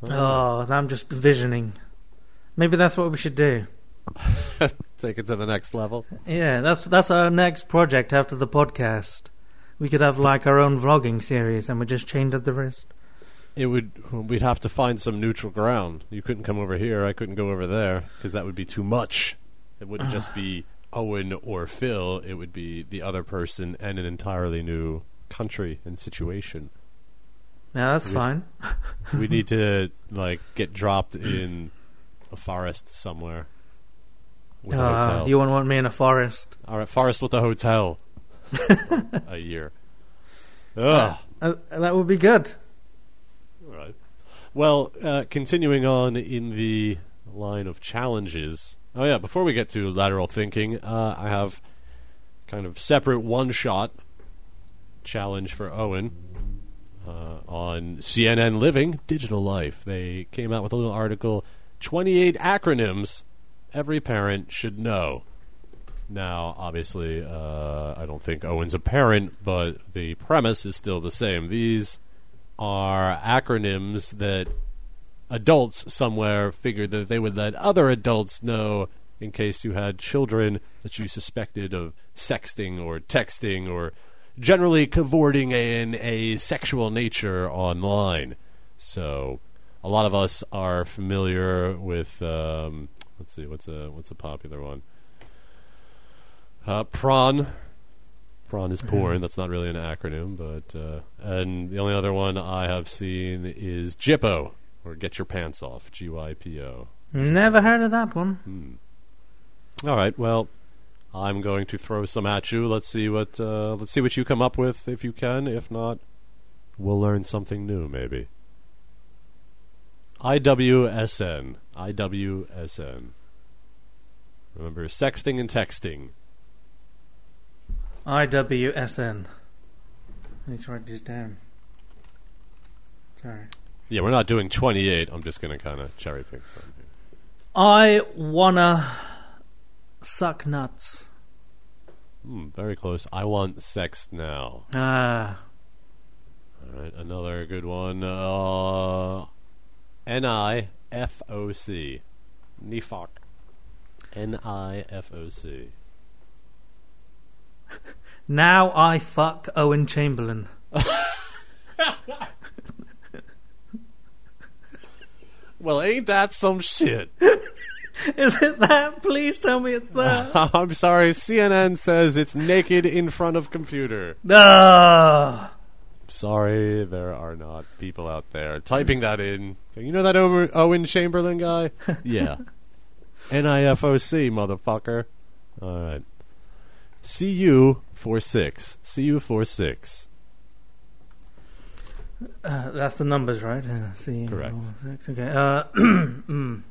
Oh, I'm just visioning. Maybe that's what we should do. [laughs] Take it to the next level. Yeah, that's that's our next project after the podcast. We could have like our own vlogging series, and we just chained at the wrist. It would. We'd have to find some neutral ground. You couldn't come over here. I couldn't go over there because that would be too much. It wouldn't just be Owen or Phil. It would be the other person and an entirely new country and situation. Yeah, that's Yeah. fine. [laughs] we need to [laughs] like get dropped in a forest somewhere. Uh, you wouldn't want me in a forest. All right, forest with a hotel. [laughs] A year. Ugh. Uh, that would be good. Well, uh, continuing on in the line of challenges. Oh yeah, before we get to lateral thinking, uh, I have kind of separate one-shot challenge for Owen uh, on CNN Living Digital Life. They came out with a little article: 28 acronyms every parent should know. Now, obviously, uh, I don't think Owen's a parent, but the premise is still the same. These are acronyms that adults somewhere figured that they would let other adults know in case you had children that you suspected of sexting or texting or generally cavorting in a sexual nature online. So, a lot of us are familiar with. Um, let's see, what's a what's a popular one? Uh, prawn. Prawn is porn. That's not really an acronym, but uh, and the only other one I have seen is Jippo or Get Your Pants Off. G Y P O. Never heard of that one. Hmm. All right. Well, I'm going to throw some at you. Let's see what uh, let's see what you come up with if you can. If not, we'll learn something new maybe. IWSN. IWSN. Remember, sexting and texting. IWSN. I need to write these down. Sorry. Yeah, we're not doing 28. I'm just going to kind of cherry pick some here. I wanna suck nuts. Hmm, very close. I want sex now. Ah, All right, another good one. Uh, N I F O C. Nifok. N I F O C. now I fuck Owen Chamberlain. [laughs] Well, ain't that some shit? [laughs] Is it that? Please tell me it's that. [laughs] I'm sorry, CNN says it's naked in front of computer. No. Sorry, there are not people out there typing that in. You know that Owen Owen Chamberlain guy? Yeah. NIFOC, motherfucker. Alright. CU 46. CU 46. Uh, that's the numbers, right? Uh, see, Correct. six, Okay. Uh, [clears throat] mm.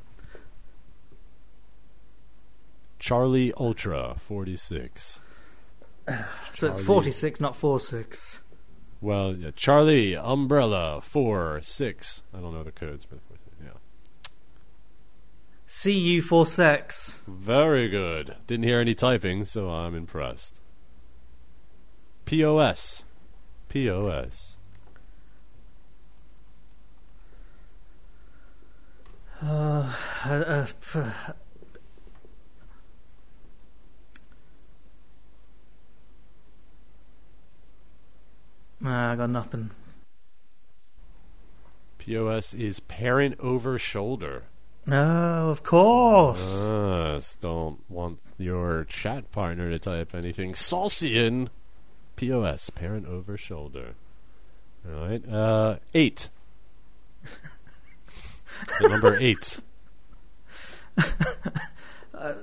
Charlie Ultra 46. [sighs] So it's 46, not 46. Well, yeah, Charlie Umbrella 46. I don't know the codes, but yeah. CU for sex. Very good. Didn't hear any typing, so I'm impressed. POS. POS. Uh, uh, uh, Nah, I got nothing. POS is parent over shoulder. No, of course. Don't want your chat partner to type anything saucy in. POS, parent over shoulder. All right. Uh, eight. [laughs] the number eight. [laughs] uh,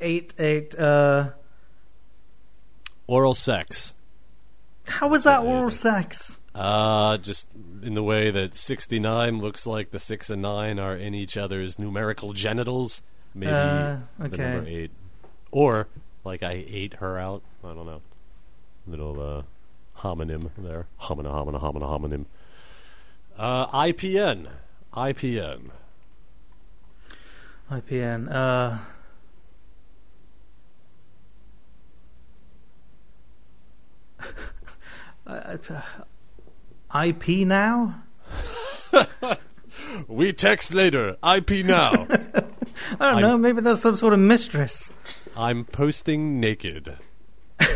eight, eight. Uh, Oral sex. how was that oral sex? Uh, just in the way that 69 looks like the 6 and 9 are in each other's numerical genitals. Maybe Uh, the okay. number 8. Or, like I ate her out. I don't know. Little uh, homonym there. Homina, homina, homina, homonym. Uh, IPN. IPN. IPN. Uh, [laughs] uh, IP now? [laughs] We text later. IP now. [laughs] I don't I'm- know. Maybe that's some sort of mistress. I'm posting naked. [laughs]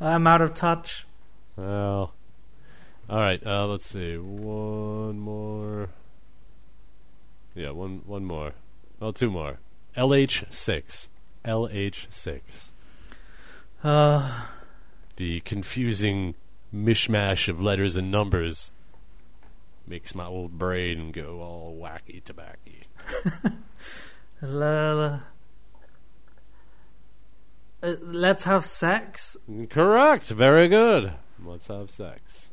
I'm out of touch. Well, all right. Uh, let's see. One more. Yeah, one one more. Oh, two more. LH six. LH six. Uh, The confusing mishmash of letters and numbers makes my old brain go all wacky tobacky. [laughs] la- la- uh, let's have sex. Correct. Very good. Let's have sex.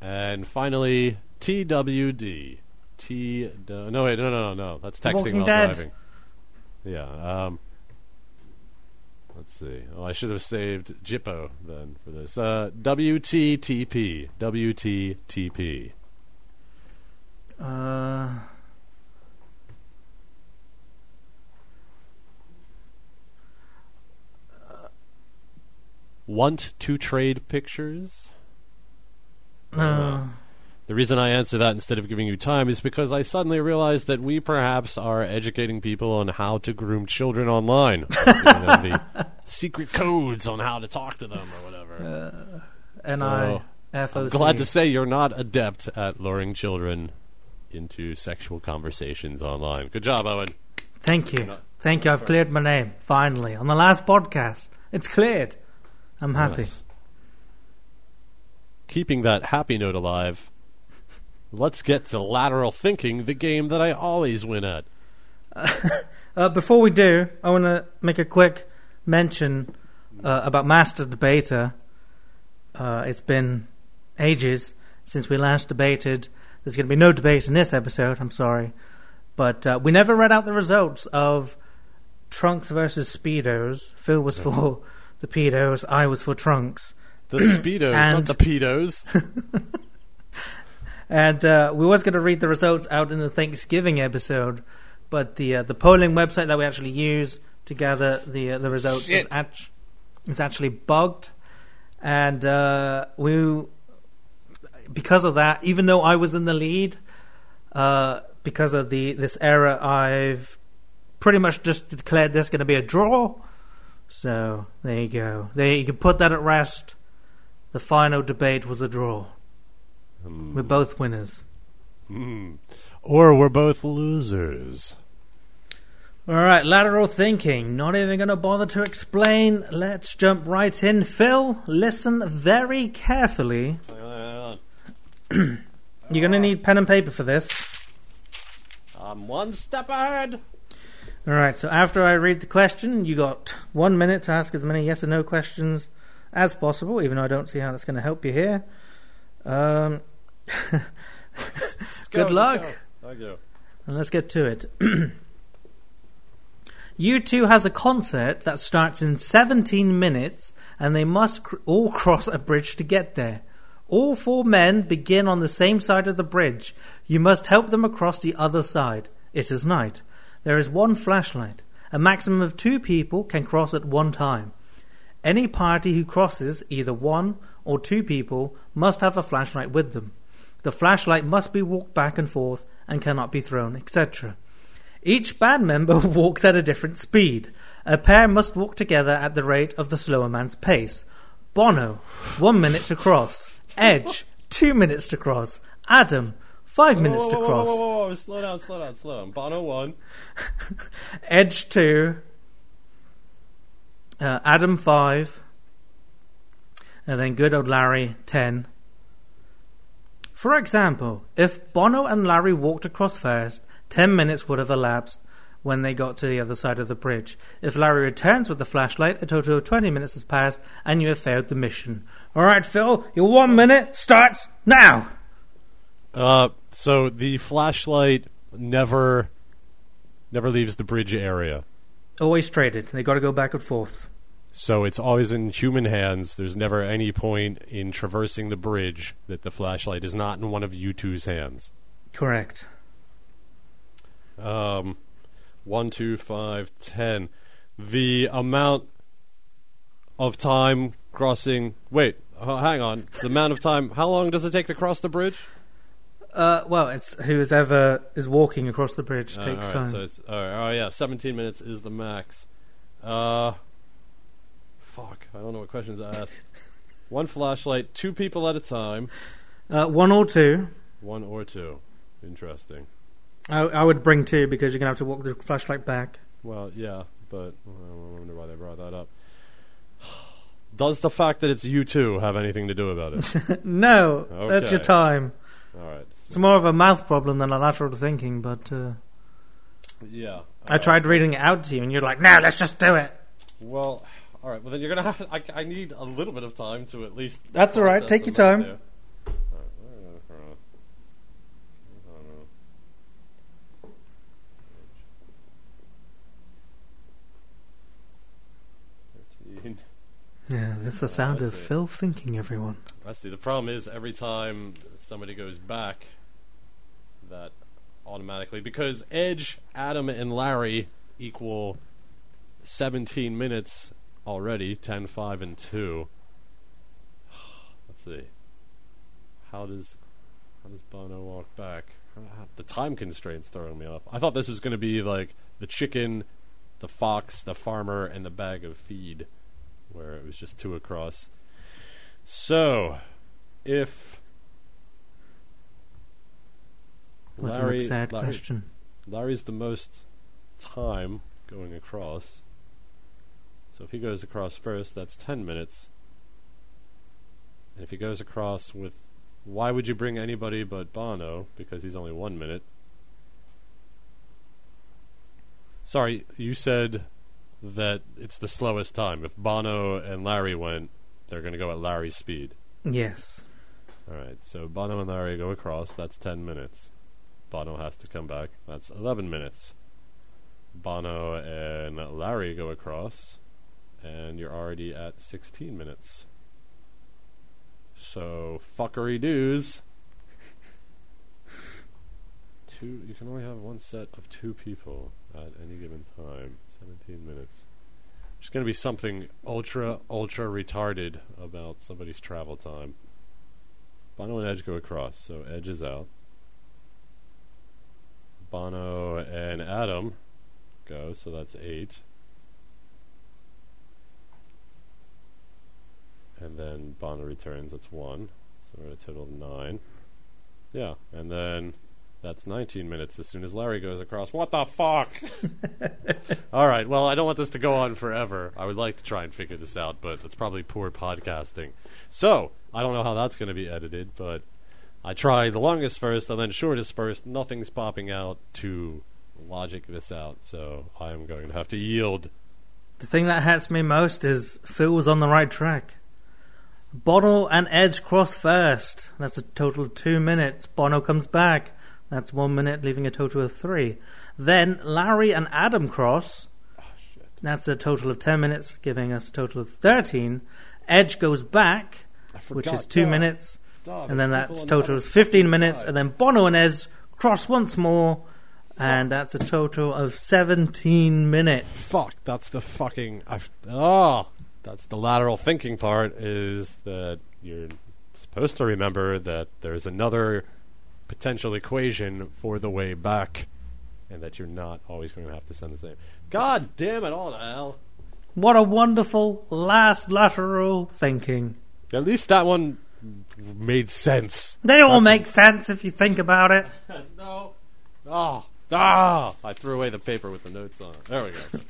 And finally, TWD. T. No, wait, no, no, no, no. That's texting Walking while Dead. driving. Yeah. Um. Let's see. Oh, I should have saved Jippo then for this. Uh, WTTP. WTTP. Uh, Want to trade pictures? no. The reason I answer that instead of giving you time is because I suddenly realized that we perhaps are educating people on how to groom children online, [laughs] the secret codes on how to talk to them or whatever. And So, I I'm glad to say you're not adept at luring children into sexual conversations online. Good job, Owen. Thank you. Thank you. I've cleared my name finally on the last podcast. It's cleared. I'm happy. Yes. Keeping that happy note alive. Let's get to lateral thinking, the game that I always win at. [laughs] Uh, before we do, I want to make a quick mention uh, about Master Debater. Uh, it's been ages since we last debated. There's going to be no debate in this episode. I'm sorry, but uh, we never read out the results of Trunks versus Speedos. Phil was for the pedos. I was for Trunks. The [clears throat] Speedos, not the pedos. [laughs] And uh, we was going to read the results out in the Thanksgiving episode, but the uh, the polling website that we actually use to gather the uh, the results is, act- is actually bugged, and uh, we because of that, even though I was in the lead, uh, because of the this error, I've pretty much just declared this going to be a draw. So there you go. There you can put that at rest. The final debate was a draw. Hmm. We're both winners. Hmm. Or we're both losers. All right, lateral thinking. Not even going to bother to explain. Let's jump right in. Phil, listen very carefully. [clears throat] You're going to need pen and paper for this. I'm one step ahead. All right, so after I read the question, you got one minute to ask as many yes or no questions as possible, even though I don't see how that's going to help you here. Um, Just [laughs] Good luck. go. Thank you. and let's get to it. [clears throat] U2 has a concert that starts in 17 minutes, and they must cr- all cross a bridge to get there. All four men begin on the same side of the bridge. You must help them across the other side. It is night. There is one flashlight. A maximum of two people can cross at one time. Any party who crosses either one or two people must have a flashlight with them. The flashlight must be walked back and forth and cannot be thrown, etc. Each band member [laughs] walks at a different speed. A pair must walk together at the rate of the slower man's pace. Bono, one minute to cross. Edge, [laughs] two minutes to cross. Adam, five minutes whoa, to whoa, whoa, cross. Whoa, whoa, whoa, Slow down, slow down, slow down. Bono one. [laughs] Edge two. Uh, Adam five. And then good old Larry ten. For example, if Bono and Larry walked across first, ten minutes would have elapsed when they got to the other side of the bridge. If Larry returns with the flashlight, a total of twenty minutes has passed, and you have failed the mission. All right, Phil, your one minute starts now. Uh, so the flashlight never, never leaves the bridge area. Always traded. They got to go back and forth. So it's always in human hands. There's never any point in traversing the bridge that the flashlight is not in one of you two's hands. Correct. Um, one, two, five, ten. The amount of time crossing. Wait, hang on. The amount of time. How long does it take to cross the bridge? Uh, well, it's whoever is walking across the bridge Uh, takes right, time. So it's all right, oh yeah, 17 minutes is the max. Uh, fuck, I don't know what questions to ask. One flashlight, two people at a time, Uh, one or two. one or two. Interesting. I, I would bring two because you're gonna have to walk the flashlight back. Well, yeah, but I wonder why they brought that up. Does the fact that it's you two have anything to do about it? [laughs] no, that's your time. all right. It's more of a mouth problem than a lateral thinking. But uh, Yeah. I uh, tried reading it out to you, and you're like, "No, let's just do it." Well, all right. Well, then you're gonna have. To, I, I need a little bit of time to at least. That's all right. Take your time. there. All right, where are you gonna cross? I don't know. Thirteen. Yeah, that's the sound I of see. Phil thinking. Everyone. I see. The problem is every time somebody goes back, that automatically because Edge, Adam, and Larry equal 17 minutes already 10, 5, and 2. Let's see. How does how does Bono walk back? The time constraints throwing me off. I thought this was going to be like the chicken, the fox, the farmer, and the bag of feed, where it was just two across. So, if Was Larry, Larry- question. Larry's the most time going across. So if he goes across first, that's 10 minutes. And if he goes across with. Why would you bring anybody but Bono? Because he's only one minute. Sorry, you said that it's the slowest time. If Bono and Larry went, they're going to go at Larry's speed. Yes. Alright, so Bono and Larry go across, that's 10 minutes. Bono has to come back, that's 11 minutes. Bono and Larry go across, and you're already at 16 minutes. So, fuckery doos. [laughs] Two, you can only have one set of two people at any given time. 17 minutes. There's going to be something ultra, ultra retarded about somebody's travel time. Bono and Edge go across, so Edge is out. Bono and Adam go, so that's eight. And then Bono returns, that's one. So we're at a total of nine. Yeah, and then That's 19 minutes as soon as Larry goes across. What the fuck? [laughs] All right, well, I don't want this to go on forever. I would like to try and figure this out, but it's probably poor podcasting. So, I don't know how that's going to be edited, but I try the longest first and then shortest first. Nothing's popping out to logic this out, so I'm going to have to yield. The thing that hurts me most is Phil was on the right track. Bono and Edge cross first. That's a total of two minutes. Bono comes back. That's one minute, leaving a total of three. Then Larry and Adam cross. That's a total of ten minutes, giving us a total of thirteen. Edge goes back, which is two minutes, and then that's total of fifteen minutes, side. and then Bono and Edge cross once more, and that's a total of seventeen minutes. Fuck, that's the fucking. I've, oh, that's the lateral thinking part. Is that you're supposed to remember that there's another potential equation for the way back, and that you're not always going to have to send the same. God damn it all Al. What a wonderful last lateral thinking. At least that one made sense. They all That's- make sense if you think about it. [laughs] no. Oh. Ah! I threw away the paper with the notes on it. There we go.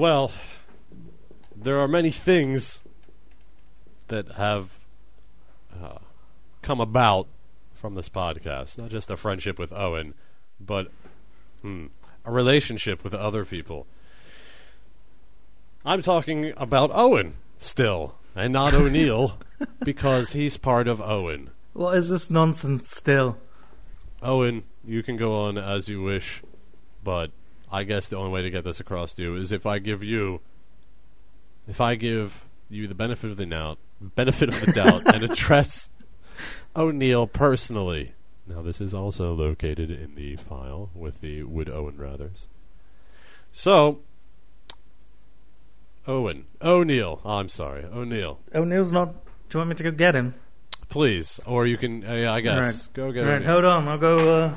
Well, there are many things that have uh, come about from this podcast. Not just a friendship with Owen, but hmm, a relationship with other people. I'm talking about Owen still, and not [laughs] O'Neill, because he's part of Owen. What is this nonsense still? Owen, you can go on as you wish, but I guess the only way to get this across to you is if I give you, if I give you the benefit of the doubt, benefit of the doubt, and address [laughs] O'Neill personally. Now, this is also located in the file with the Wood Owen Brothers. So, Owen, O'Neill. Oh, I'm sorry, O'Neill. O'Neill's not. Do you want me to go get him? Please, or you can. Uh, yeah, I guess Right. go get right, O'Neill. hold on. I'll go. Uh,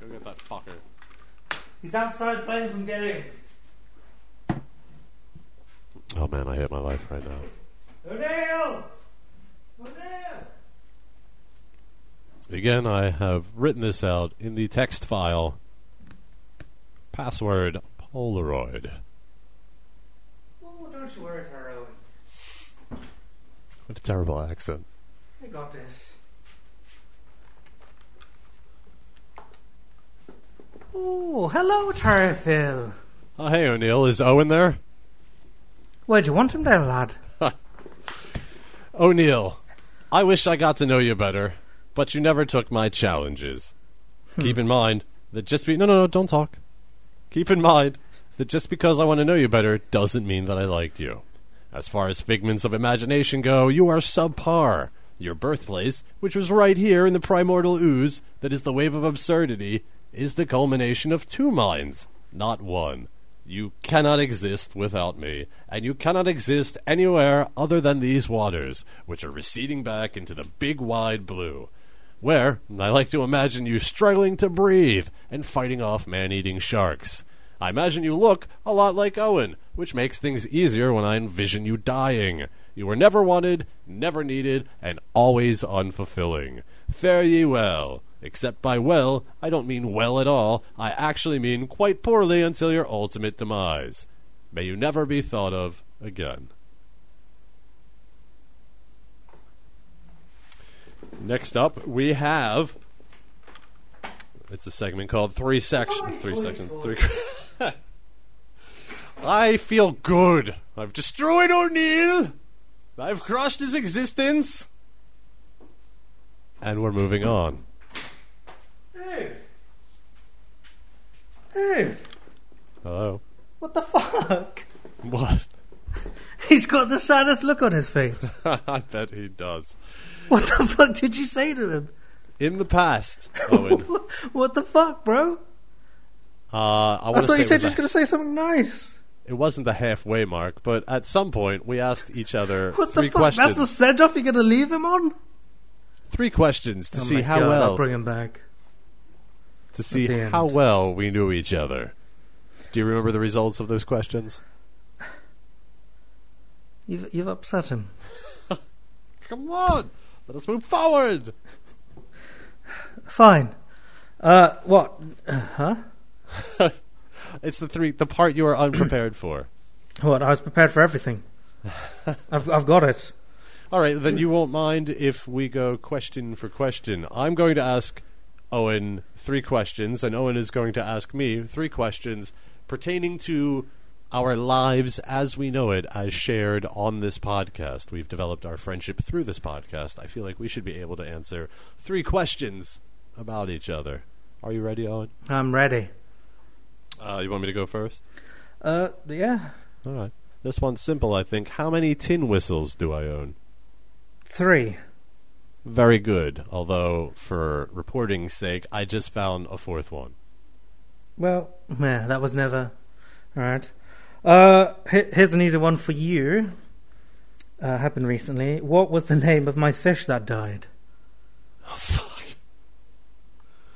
Go get that fucker. He's outside playing some games. Oh man, I hate my life right now. O'Neill! O'Neill! Again, I have written this out in the text file. Password Polaroid. Oh, don't you worry, Tyrone. What a terrible accent. I got this. Oh, hello, Phil. Oh, hey O'Neill, is Owen there? Where'd you want him there, lad? [laughs] O'Neill, I wish I got to know you better, but you never took my challenges. Hmm. Keep in mind that just be no no no don't talk. Keep in mind that just because I want to know you better doesn't mean that I liked you. As far as figments of imagination go, you are subpar. Your birthplace, which was right here in the primordial ooze that is the wave of absurdity, is the culmination of two minds, not one. You cannot exist without me, and you cannot exist anywhere other than these waters, which are receding back into the big wide blue. Where, I like to imagine you struggling to breathe and fighting off man eating sharks. I imagine you look a lot like Owen, which makes things easier when I envision you dying. You were never wanted, never needed, and always unfulfilling. Fare ye well. Except by well, I don't mean well at all. I actually mean quite poorly until your ultimate demise. May you never be thought of again. Next up, we have. It's a segment called Three Sections. Three Sections. Three. [laughs] I feel good. I've destroyed O'Neill. I've crushed his existence. And we're moving on. Dude. Dude. Hello. What the fuck? What? [laughs] He's got the saddest look on his face. [laughs] I bet he does. What the fuck did you say to him? In the past, Owen, uh, [laughs] what the fuck, bro? I I thought say you said you were going to say something nice. it wasn't the halfway mark, but at some point we asked each other What the three fuck? questions. That's the send off you're going to leave him on? three questions to Oh see my how God, well I'll bring him back. To see how well we knew each other. Do you remember the results of those questions? You've, you've upset him. [laughs] Come on, let us move forward. Fine. Uh, what? Uh, huh? [laughs] It's the three, the part you are unprepared for. [clears throat] What? I was prepared for everything. [laughs] I've I've got it. All right, then you won't mind if we go question for question. I'm going to ask Owen three questions, and Owen is going to ask me three questions pertaining to our lives as we know it, as shared on this podcast. We've developed our friendship through this podcast. I feel like we should be able to answer three questions about each other. Are you ready, Owen? I'm ready. Uh, you want me to go first? Uh, yeah. All right. This one's simple, I think. How many tin whistles do I own? Three. Very good. Although, for reporting's sake, I just found a fourth one. Well, meh, that was never. All right. Uh, here's an easy one for you. Uh, happened recently. What was the name of my fish that died? Oh, fuck.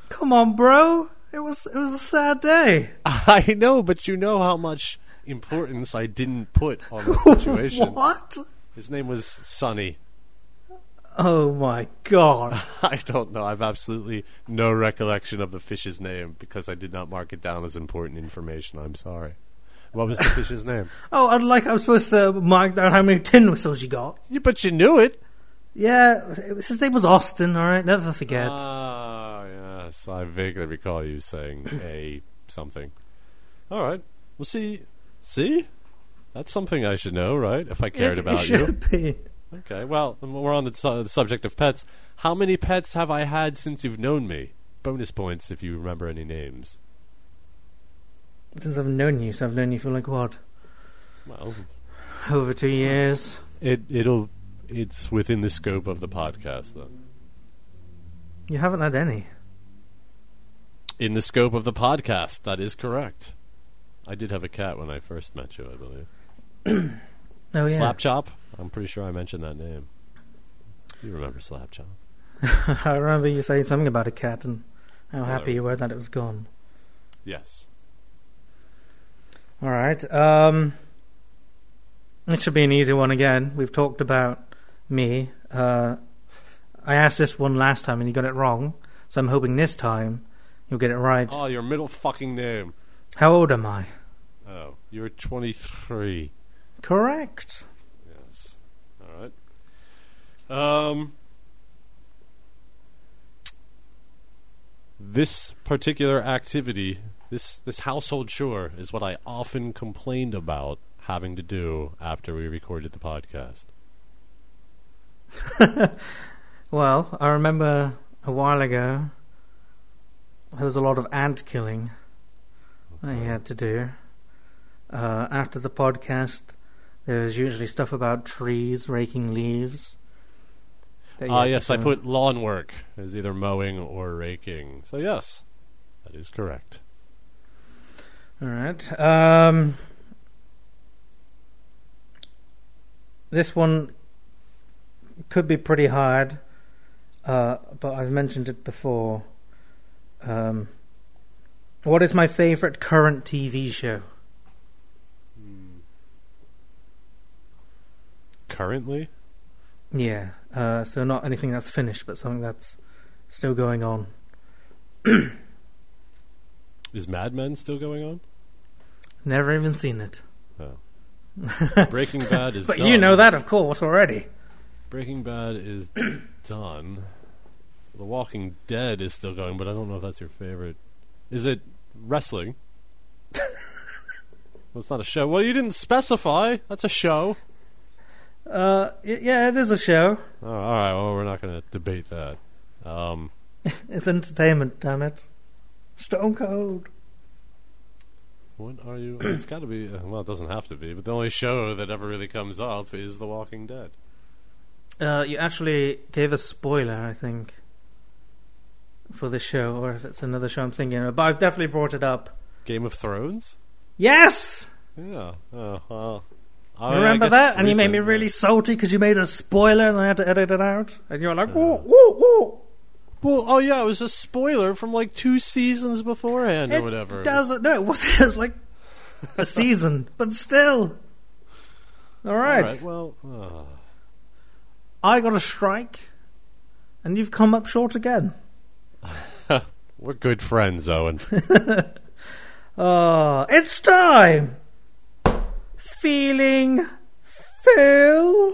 Come on, bro. It was it was a sad day. [laughs] I know, but you know how much importance I didn't put on that [laughs] situation. what? His name was Sonny. Oh my god. [laughs] I don't know. I have absolutely no recollection of the fish's name because I did not mark it down as important information. I'm sorry. What was the [laughs] fish's name? Oh, I'd like I was supposed to mark down how many tin whistles you got. Yeah, but you knew it. Yeah, his name was Austin. All right, never forget. Ah, yes. I vaguely recall you saying [laughs] a something. All right. Well, see, see, that's something I should know, right? If I cared It- about it you. be. Okay. Well, we're on the, su- the subject of pets. How many pets have I had since you've known me? Bonus points if you remember any names. Since I've known you, so I've known you for like what Well, over two years. it it'll it's within the scope of the podcast, though. You haven't had any. In the scope of the podcast, that is correct. I did have a cat when I first met you, I believe. [clears throat] Oh yeah. Slap Chop. I'm pretty sure I mentioned that name. You remember Slap [laughs] I remember you saying something about a cat and how happy you were that it was gone. Yes. All right. Um, this should be an easy one again. We've talked about me. Uh, I asked this one last time and you got it wrong, so I'm hoping this time you'll get it right. Oh, your middle fucking name. How old am I? Oh, you're 23. Correct. Yes. All right. Um. This particular activity, this this household chore, is what I often complained about having to do after we recorded the podcast. [laughs] Well, I remember a while ago there was a lot of ant killing that you had to do. Uh, after the podcast, there was usually stuff about trees, raking leaves. Ah, yes, I put lawn work as either mowing or raking. So yes, that is correct. All right. Um, this one could be pretty hard, uh, but I've mentioned it before. Um, what is my favorite current TV show? Currently, Yeah. Uh, so not anything that's finished, but something that's still going on. [clears throat] is Mad Men still going on? Never even seen it. Breaking Bad [laughs] is But done. you know that, of course, already. Breaking Bad is [coughs] done. The Walking Dead is still going, but I don't know if that's your favorite. Is it wrestling? [laughs] well, it's not a show. Well, you didn't specify. That's a show. Uh, y- yeah, it is a show. Oh, all right. Well, we're not going to debate that. Um, [laughs] It's entertainment, damn it. Stone Cold. what are you? [clears throat] It's got to be. uh, Well, it doesn't have to be, but the only show that ever really comes up is The Walking Dead. Uh, you actually gave a spoiler, I think, for the show, or if it's another show I'm thinking of. But I've definitely brought it up. Game of Thrones. Yes! Yeah. Oh, well. You I- I remember guess that? it's And you made me recent. really salty because you made a spoiler and I had to edit it out. And you were like, whoa, whoa, whoa. Well, oh yeah, it was a spoiler from like two seasons beforehand or whatever. It doesn't. No, it was, [laughs] it was like a season, but still. All All right. right. Well, uh, I got a strike, and you've come up short again. [laughs] We're good friends, Owen. Oh, [laughs] it's time! Feeling Phil?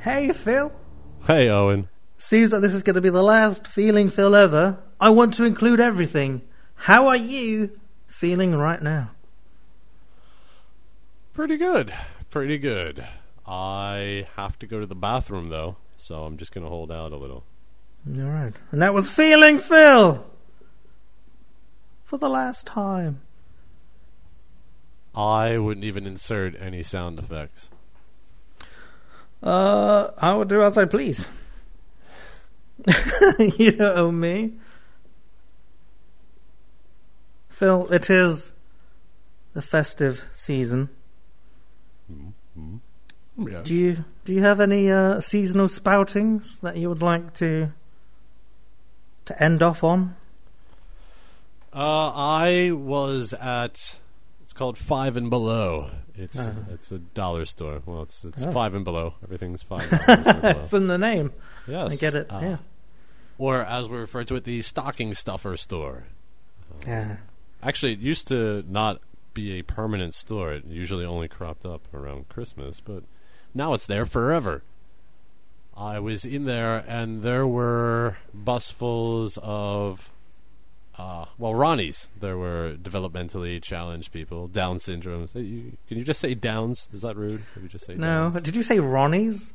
Hey, Phil. hey, Owen. Seems like this is going to be the last feeling Phil ever. I want to include everything. How are you feeling right now? Pretty good. Pretty good. I have to go to the bathroom, though, so I'm just going to hold out a little. All right. And that was Feeling Phil! For the last time. I wouldn't even insert any sound effects. Uh, I will do as I please. [laughs] you know me. Phil, it is the festive season. Yes. Do you do you have any uh, seasonal spoutings that you would like to to end off on? Uh, I was at. It's called Five and Below. It's Uh. it's a dollar store. Well, it's it's Oh. five and below. Everything's five. [laughs] It's in the name. Yes, I get it. Uh, yeah. Or as we refer to it, the stocking stuffer store. Yeah. Actually, it used to not be a permanent store. It usually only cropped up around Christmas, but now it's there forever. I was in there, and there were busfuls of, uh, well, Ronnies. There were developmentally challenged people, Down syndrome. Can you just say Downs? Is that rude? If you just say No. Downs? Did you say Ronnie's?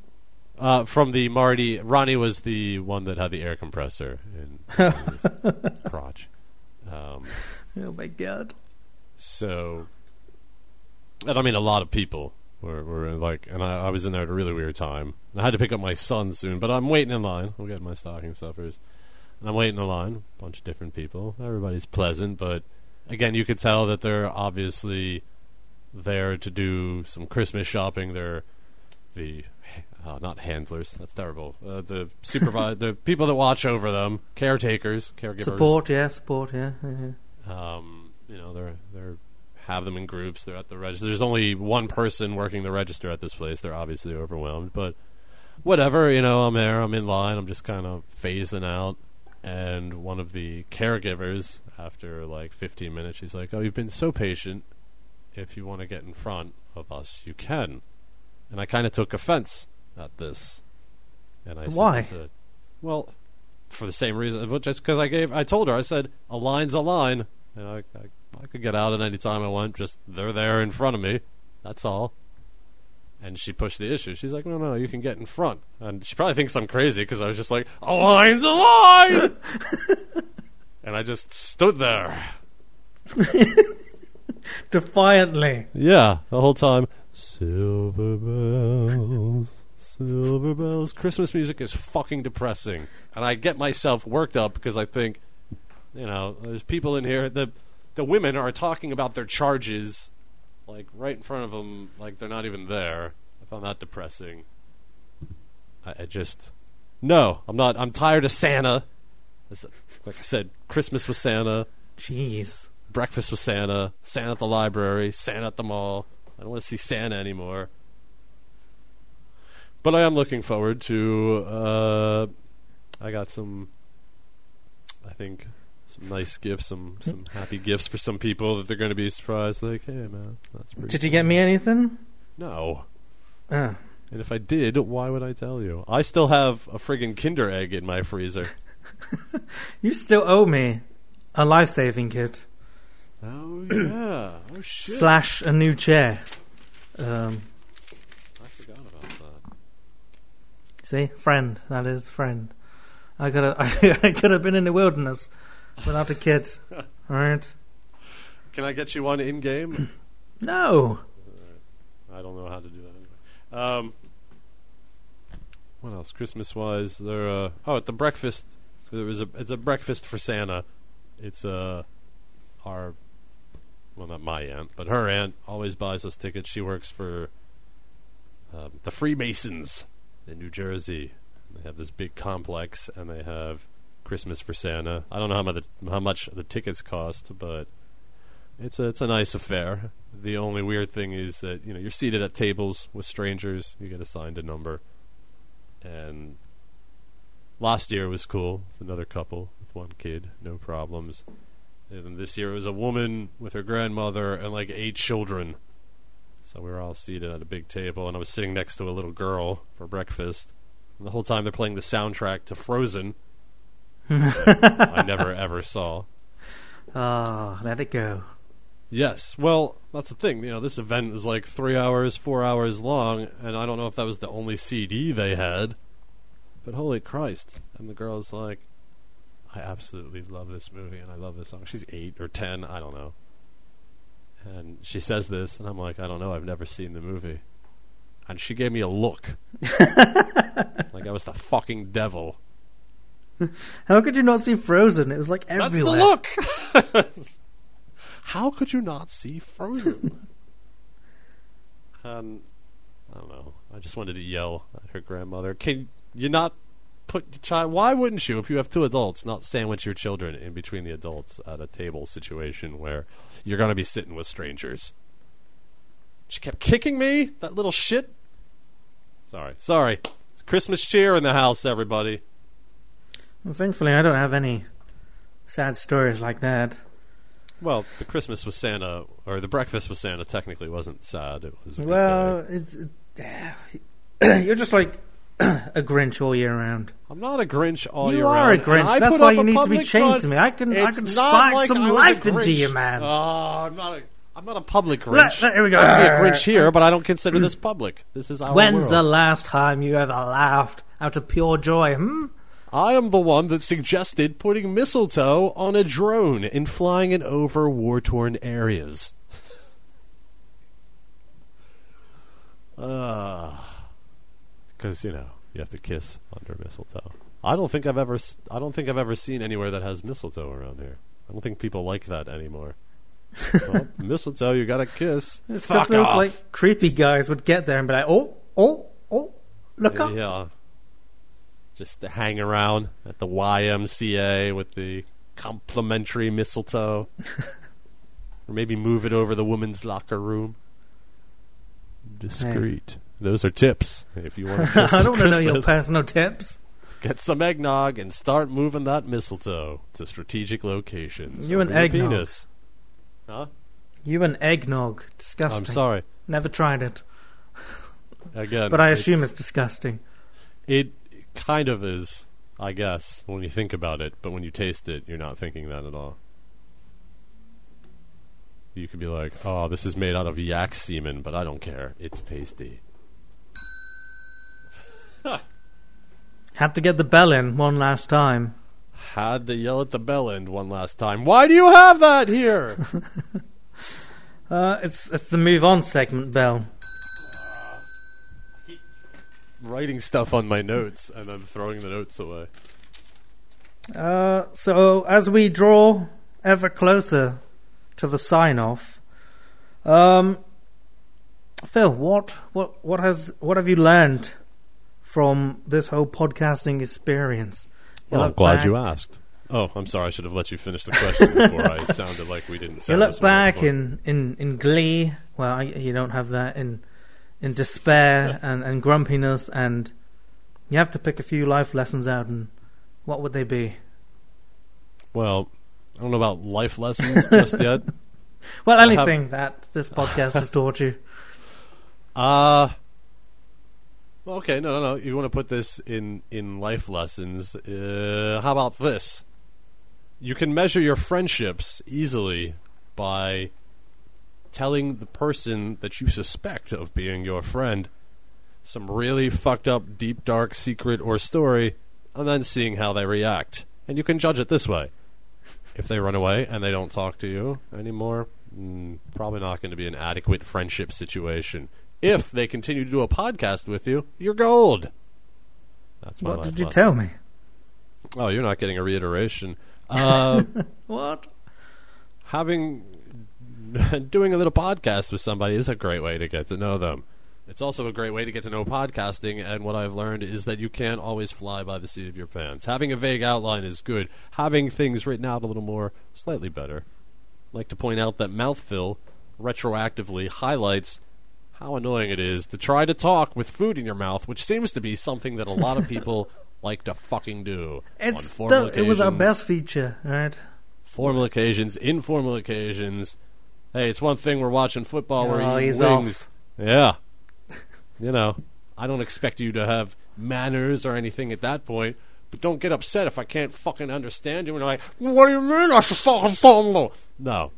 Uh, from the Marty, Ronnie was the one that had the air compressor in [laughs] his crotch. Um, Oh my god. So, and I mean, a lot of people were, were like, and I, I was in there at a really weird time. I had to pick up my son soon, but I'm waiting in line. We'll get my stocking stuffers. And I'm waiting in line, a bunch of different people. Everybody's pleasant, but again, you could tell that they're obviously there to do some Christmas shopping. They're the uh, not handlers. That's terrible. Uh, the supervise, [laughs] the people that watch over them, caretakers, caregivers. Support, yeah, support, yeah. yeah, yeah. Um, you know, they're they're have them in groups. They're at the register. There's only one person working the register at this place. They're obviously overwhelmed, but whatever. You know, I'm there. I'm in line. I'm just kind of phasing out. And one of the caregivers, after like 15 minutes, she's like, "Oh, you've been so patient. If you want to get in front of us, you can." And I kind of took offense at this. And I said- Why? said, well, for the same reason, but just because I gave, I told her, I said, a line's a line, and I, I, I could get out at any time I want. Just they're there in front of me. That's all. And she pushed the issue. She's like, no, no, you can get in front. And she probably thinks I'm crazy because I was just like, a line's a line. [laughs] and I just stood there. [laughs] Defiantly. Yeah, the whole time. Silver bells, silver bells. Christmas music is fucking depressing, and I get myself worked up because I think, you know, there's people in here. The the women are talking about their charges, like right in front of them, like they're not even there. I found that depressing. I, I just no, I'm not. I'm tired of Santa. Like I said, Christmas with Santa Jeez. breakfast with Santa, Santa at the library, Santa at the mall. I don't want to see Santa anymore. But I am looking forward to. Uh, I got some. I think some nice gifts, some some happy gifts for some people that they're going to be surprised. Like, hey man, that's pretty. Did you get me anything? No. Ah. And if I did, why would I tell you? I still have a friggin' Kinder egg in my freezer. [laughs] You still owe me a life saving kit oh yeah. Oh shit. slash a new chair. Um, I forgot about that. See, friend, that is friend. I could have, [laughs] I could have been in the wilderness without the kids. [laughs] All right. Can I get you one in game? [clears throat] No. I don't know how to do that anyway. Um, what else? Christmas wise, there. Uh, oh, at the breakfast, there was a. It's a breakfast for Santa. It's uh, our. Well, not my aunt, but her aunt always buys us tickets. She works for um, the Freemasons in New Jersey. They have this big complex, and they have Christmas for Santa. I don't know how much the, how much the tickets cost, but it's a it's a nice affair. The only weird thing is that you know you're seated at tables with strangers. You get assigned a number, and last year was cool. It was another couple with one kid, no problems. And this year it was a woman with her grandmother and like eight children. So we were all seated at a big table, and I was sitting next to a little girl for breakfast. And the whole time they're playing the soundtrack to Frozen. I never [laughs] ever saw. Ah, let it go. Yes. Well, that's the thing. You know, this event is like three hours, four hours long, and I don't know if that was the only CD they had. But holy Christ! And the girl's like, "I absolutely love this movie, and I love this song." She's eight or ten, I don't know. And she says this, and I'm like, "I don't know. I've never seen the movie." And she gave me a look, [laughs] like I was the fucking devil. How could you not see Frozen? It was like everywhere. That's the look. [laughs] How could you not see Frozen? [laughs] um, I don't know. I just wanted to yell at her grandmother. Can you not put your child? Why wouldn't you, if you have two adults, not sandwich your children in between the adults at a table situation where you're going to be sitting with strangers? She kept kicking me. That little shit. Sorry, sorry. Christmas cheer in the house, everybody. Well, thankfully, I don't have any sad stories like that. Well, the Christmas with Santa, or the breakfast with Santa, technically wasn't sad. It was Well, it's uh, [clears throat] you're just like a Grinch all year round. I'm not a Grinch all you year are round. a Grinch. I That's why you need to be chained front. to me. I can I can spark like some life into you, man. Oh, I'm not a. I'm not a public Grinch. let- here we go. I can be a Grinch here, but I don't consider this [clears throat] public. This is our When's world. the last time you ever laughed out of pure joy? Hmm. I am the one that suggested putting mistletoe on a drone and flying it over war-torn areas. [laughs] Because you know you have to kiss under mistletoe. I don't think I've ever. s- I don't think I've ever seen anywhere that has mistletoe around here. I don't think people like that anymore. [laughs] well, mistletoe, you got to kiss. It's Fuck because those off. like creepy guys would get there and be like, "Oh, oh, oh, look up." Yeah. Just to hang around at the YMCA with the complimentary mistletoe. [laughs] or maybe move it over the women's locker room. Discreet. Those are tips. If you want to [laughs] I don't want to know you'll pass no tips. Get some eggnog and start moving that mistletoe to strategic locations. You and eggnog. penis. Huh? You and eggnog, disgusting. I'm sorry. Never tried it, Again, but I assume it's disgusting. It kind of is, I guess, when you think about it, but when you taste it, you're not thinking that at all. You could be like, oh, this is made out of yak semen, but I don't care. It's tasty. [laughs] Had to get the bell in one last time. Had to yell at the bell end one last time. Why do you have that here? [laughs] Uh, it's it's the move on segment bell. Writing stuff on my notes and then throwing the notes away. Uh, so as we draw ever closer to the sign off, um, Phil, what what what has what have you learned from this whole podcasting experience? You Well, I'm glad back- you asked. Oh, I'm sorry. I should have let you finish the question [laughs] before I sounded like we didn't. You sound look back in, in, in glee. Well, I, you don't have that in in despair [laughs] and, and grumpiness, and you have to pick a few life lessons out. And what would they be? Well, I don't know about life lessons just yet. [laughs] Well, have- anything that this podcast has taught you. Uh well, okay, no, no, no. You want to put this in in life lessons? Uh, how about this? You can measure your friendships easily by telling the person that you suspect of being your friend some really fucked up, deep, dark secret or story, and then seeing how they react. And you can judge it this way. If they run away and they don't talk to you anymore, mm, probably not going to be an adequate friendship situation. If they continue to do a podcast with you, you're gold. That's my What did you lesson. tell me? Oh, you're not getting a reiteration. Uh, [laughs] What? having [laughs] doing a little podcast with somebody is a great way to get to know them. It's also a great way to get to know podcasting, and what I've learned is that you can't always fly by the seat of your pants. Having a vague outline is good. Having things written out a little more, slightly better. I'd like to point out that mouthfill retroactively highlights how annoying it is to try to talk with food in your mouth, which seems to be something that a lot of people [laughs] like to fucking do. on It's formal the, it was our best feature, right? formal occasions, informal occasions. Hey, it's one thing we're watching football, we're Oh, eating he's wings. off. Yeah. you know, I don't expect you to have manners or anything at that point, but don't get upset if I can't fucking understand you and you're like, what do you mean I should fucking follow? No.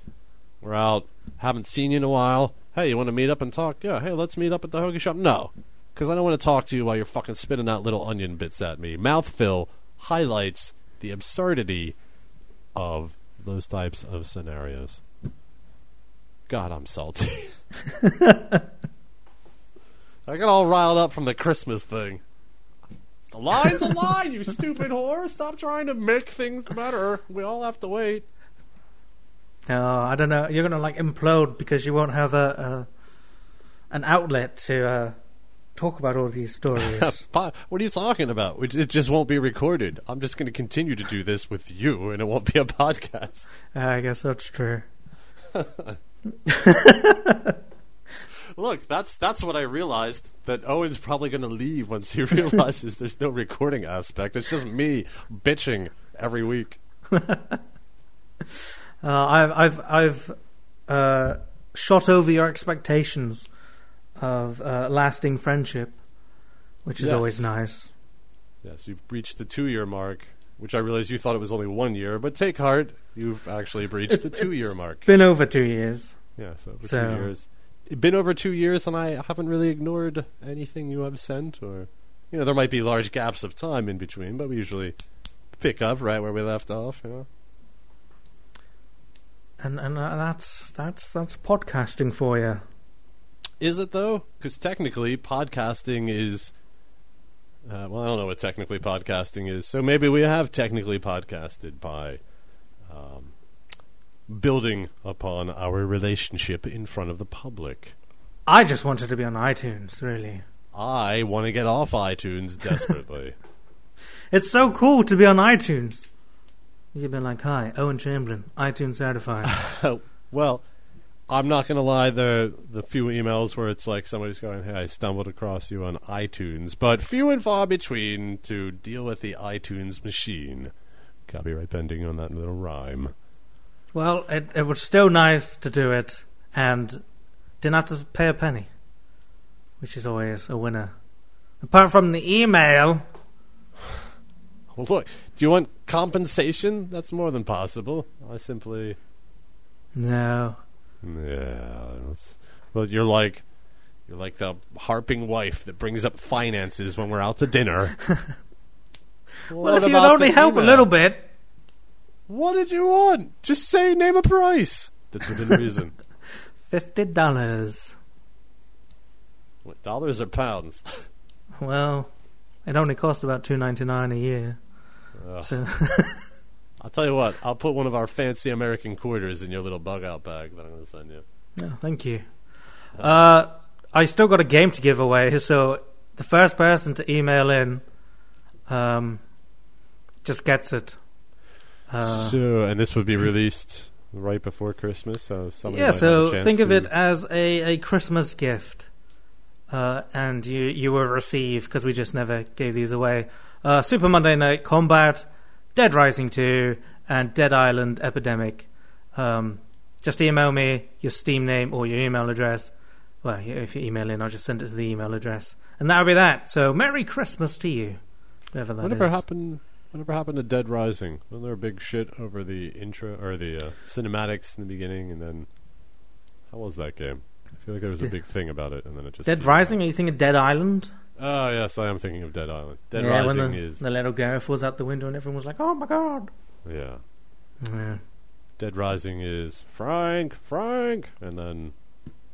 We're out, haven't seen you in a while. Hey, you want to meet up and talk? Yeah, hey, let's meet up at the hoagie shop. No. Because I don't want to talk to you while you're fucking spitting out little onion bits at me. Mouthfill highlights the absurdity of those types of scenarios. God, I'm salty. [laughs] I got all riled up from the Christmas thing. The line's a line, you stupid whore. Stop trying to make things better. We all have to wait. No, I don't know. You're gonna like implode because you won't have a, a an outlet to uh, talk about all these stories. [laughs] What are you talking about? It just won't be recorded. I'm just going to continue to do this with you, and it won't be a podcast. I guess that's true. [laughs] Look, that's that's what I realized. That Owen's probably going to leave once he [laughs] realizes there's no recording aspect. It's just me bitching every week. Uh, I've I've I've uh, shot over your expectations of uh, lasting friendship, which is Yes. always nice. Yes, you've reached the two-year mark, which I realize you thought it was only one year, but take heart, you've actually breached It's- the [laughs] two-year mark. Been over two years. Yeah, so over So- two years. It's been over two years, and I haven't really ignored anything you have sent, or you know, there might be large gaps of time in between, but we usually pick up right where we left off. You know, And and uh, that's that's that's podcasting for you. is it though? Because technically, podcasting is. Uh, well, I don't know what technically podcasting is, so maybe we have technically podcasted by um, building upon our relationship in front of the public. I just wanted to be on iTunes, really. I want to get off iTunes desperately. [laughs] It's so cool to be on iTunes. You've been like, "Hi, Owen Chamberlain, iTunes certified." [laughs] Oh, well, I'm not going to lie. The the few emails where it's like somebody's going, "Hey, I stumbled across you on iTunes," but few and far between to deal with the iTunes machine. Copyright pending on that little rhyme. well, it it was still nice to do it, and didn't have to pay a penny, which is always a winner. Apart from the email, Well, [laughs] look, do you want compensation? That's more than possible. I simply, no. yeah. That's, well, you're like. You're like the harping wife that brings up finances when we're out to dinner. [laughs] Well, What if you'd only help a little bit, What did you want? Just say name a price. That's within [laughs] reason. fifty dollars. what, dollars or pounds? Well, it only costs about two ninety nine a year. Ugh. So [laughs] I'll tell you what. I'll put one of our fancy American quarters in your little bug out bag that I'm going to send you. No, thank you. Uh, I still got a game to give away, so the first person to email in um, just gets it. Uh, so, and this would be released right before Christmas, so somebody yeah, might have a so think of it as a, a Christmas gift. Uh, and you, you will receive, because we just never gave these away, uh, Super Monday Night Combat, Dead Rising 2, and Dead Island Epidemic. Um, just email me your Steam name or your email address. Well, if you email in, I'll just send it to the email address. And that'll be that. So, Merry Christmas to you. Whatever that Whatever is. happened? Whatever happened to Dead Rising? Wasn't there a big shit over the intro or the uh, cinematics in the beginning, and then how was that game? I feel like there was a [laughs] big thing about it, and then it just Dead Rising? out. Are you thinking Dead Island? Oh yes, I am thinking of Dead Island. Dead yeah, when Rising the, is the little girl falls out the window and everyone was like, oh my god. yeah. Yeah. Dead Rising is Frank, Frank, and then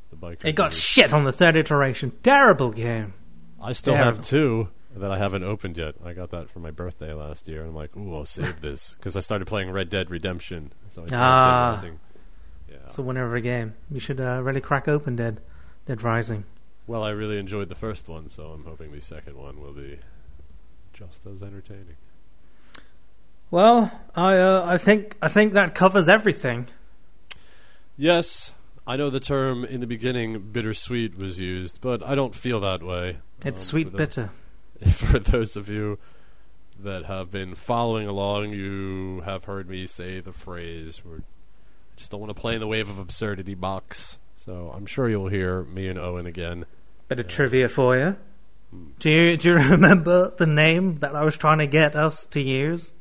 the bike. It got shit on the third iteration. Terrible game. I still terrible. have two that I haven't opened yet. I got that for my birthday last year, and I'm like, ooh, I'll save [laughs] this because I started playing Red Dead Redemption. So I started Ah. Dead Rising. Yeah. It's a winner of a game. You should uh, really crack open Dead, Dead Rising. Well, I really enjoyed the first one, so I'm hoping the second one will be just as entertaining. Well, I uh, I think I think that covers everything. Yes, I know the term in the beginning bittersweet was used, but I don't feel that way. It's Um, sweet for the- bitter. [laughs] For those of you that have been following along, you have heard me say the phrase, we're, I just don't want to play in the wave of absurdity box. So I'm sure you'll hear me and Owen again. Bit of trivia for you. Do you do you [laughs] remember the name that I was trying to get us to use?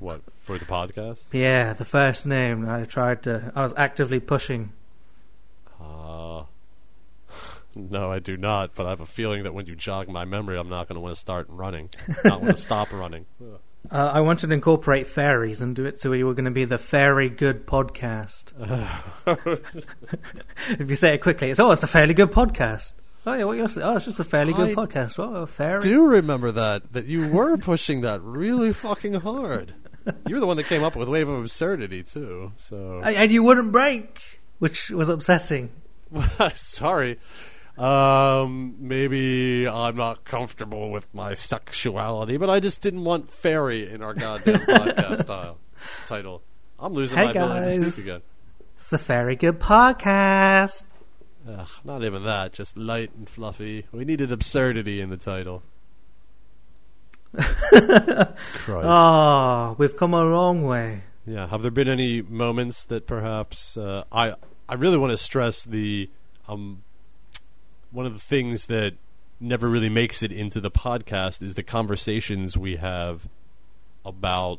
What, for the podcast? Yeah, the first name I tried to. I was actively pushing. Uh, [laughs] no, I do not, but I have a feeling that when you jog my memory, I'm not going to want to start running. [laughs] not want to stop running. Ugh. Uh, I wanted to incorporate fairies and do it so we were going to be the Fairy Good Podcast. [laughs] if you say it quickly, it's oh, it's a fairly good podcast. Oh yeah, what you're saying? Oh, it's just a fairly good I podcast. Oh, a fairy. do remember that that you were pushing that really fucking hard. You were the one that came up with Wave of Absurdity too. So and you wouldn't break, which was upsetting. [laughs] sorry. Um, maybe I'm not comfortable with my sexuality, but I just didn't want fairy in our goddamn [laughs] podcast style title. I'm losing Hey, my ability to speak again. It's the Fairy Good Podcast. Ugh, not even that, just light and fluffy. We needed absurdity in the title. [laughs] Christ. Oh, we've come a long way. Yeah. Have there been any moments that perhaps uh, I I really want to stress the um one of the things that never really makes it into the podcast is the conversations we have about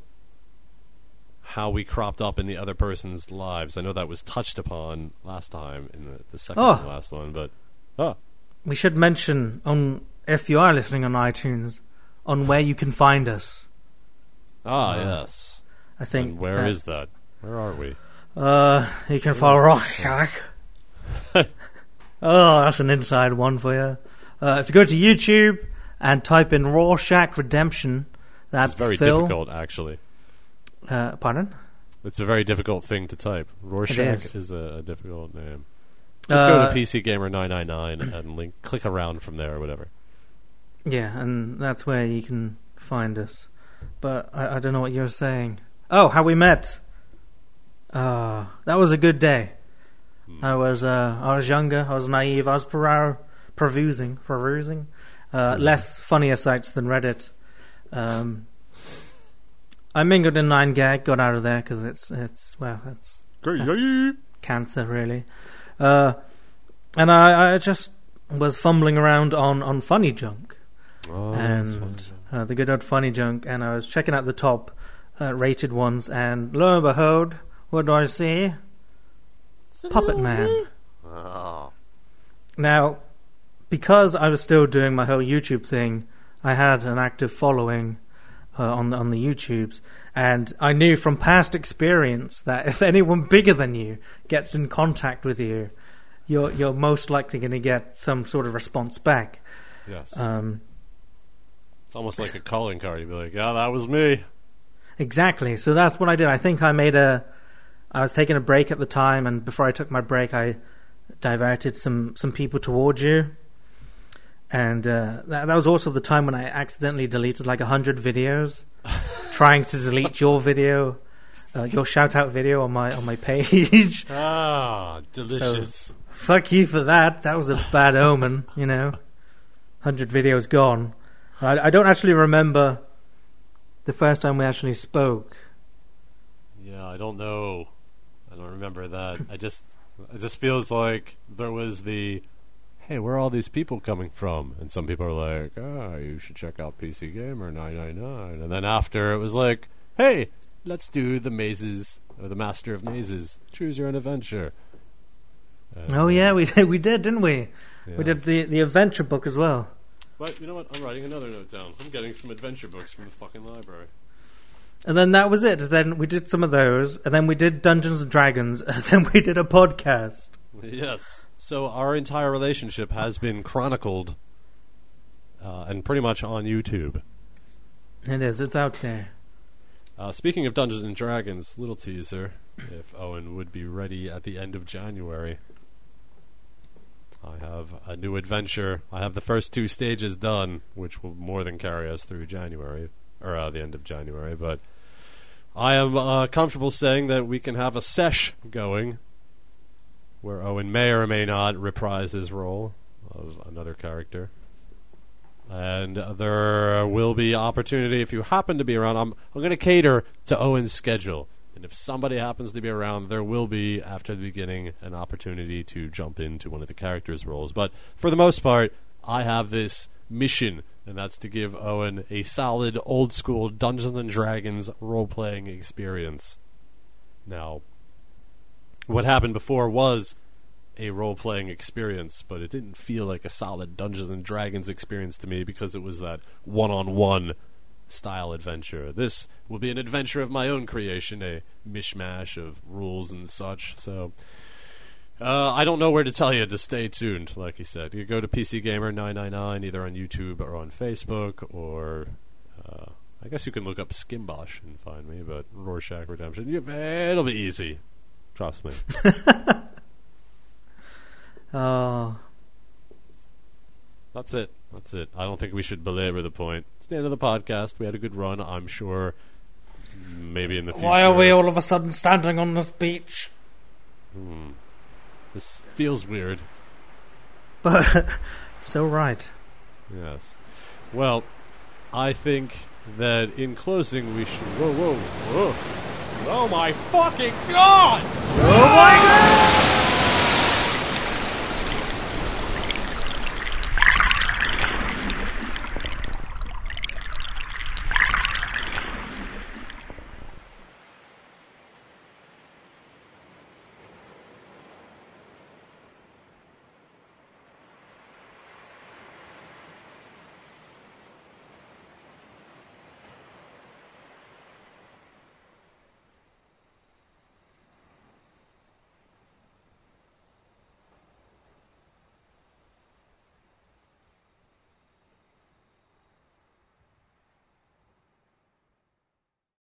how we cropped up in the other person's lives. I know that was touched upon last time in the, the second Oh. last one, but oh, We should mention on if you are listening on iTunes on where you can find us. ah, Uh, yes. I think And where that- is that? Where are we? Uh, you can follow Rorschach. [laughs] oh, that's an inside one for you. Uh, if you go to YouTube and type in Rorschach Redemption, that's It's very Phil. difficult, actually. Uh, pardon? It's a very difficult thing to type. Rorschach is. is. a, a difficult name. Just go Uh, to PC Gamer 999 and link, click around from there or whatever. Yeah, and that's where you can find us. But I, I don't know what you're saying. Oh, how we met. Uh, that was a good day. I was uh, I was younger. I was naive. I was perou- perusing, perusing, uh, less funnier sites than Reddit. Um, I mingled in nine gag, got out of there because it's it's well, it's cancer really. Uh, and I, I just was fumbling around on, on funny junk Oh, and uh, the good old funny junk, and I was checking out the top uh, rated ones, and lo and behold, what do I see? Puppet Man. Oh. Now, because I was still doing my whole YouTube thing, I had an active following uh, on the, on the YouTubes, and I knew from past experience that if anyone bigger than you gets in contact with you, you're you're most likely going to get some sort of response back. Yes. Um, it's almost like a calling card. You'd be like, yeah, that was me. Exactly. So that's what I did. I think I made a. I was taking a break at the time, and before I took my break, I diverted some some people towards you. And uh, that, that was also the time when I accidentally deleted like a hundred videos, [laughs] trying to delete your video, uh, your shout out video on my on my page. [laughs] Ah, delicious. Fuck you for that. That was a bad omen, you know. Hundred videos gone. I, I don't actually remember the first time we actually spoke. yeah, I don't know. Remember that. I just, it just feels like there was the, hey, where are all these people coming from? And some people are like, ah, you should check out PC Gamer 999. And then after it was like, hey, let's do the mazes or the Master of Mazes. Choose your own adventure. And, Oh yeah, we did, we did, didn't we? We did the the adventure book as well. But you know what? I'm writing another note down. I'm getting some adventure books from the fucking library. And then that was it. Then we did some of those, and then we did Dungeons and Dragons, [laughs] and then we did a podcast. Yes. So our entire relationship has been chronicled, uh, and pretty much on YouTube. It is. It's out there. Uh, speaking of Dungeons and Dragons, little teaser: if Owen would be ready at the end of January, I have a new adventure. I have the first two stages done, which will more than carry us through January or uh, the end of January. But I am uh, comfortable saying that we can have a sesh going, where Owen may or may not reprise his role of another character. And there will be opportunity if you happen to be around. I'm I'm going to cater to Owen's schedule. And if somebody happens to be around, there will be, after the beginning, an opportunity to jump into one of the characters' roles. But for the most part, I have this mission, and that's to give Owen a solid, old school Dungeons and Dragons role playing experience. Now, what happened before was a role playing experience, but it didn't feel like a solid Dungeons and Dragons experience to me because it was that one on one style adventure. This will be an adventure of my own creation, a mishmash of rules and such. So uh, I don't know where to tell you to stay tuned. Like he said, you go to PC Gamer nine nine nine either on YouTube or on Facebook, or uh, I guess you can look up Skimbosh and find me. But Rorschach Redemption, you, it'll be easy. Trust me. Oh, [laughs] That's it. That's it. I don't think we should belabor the point. It's the end of the podcast. We had a good run. I'm sure. Maybe in the future. why are we all of a sudden standing on this beach? Hmm. This feels weird. But [laughs] so right. Yes. Well, I think that in closing we should. Whoa, whoa, whoa! Oh my fucking god! Oh my god!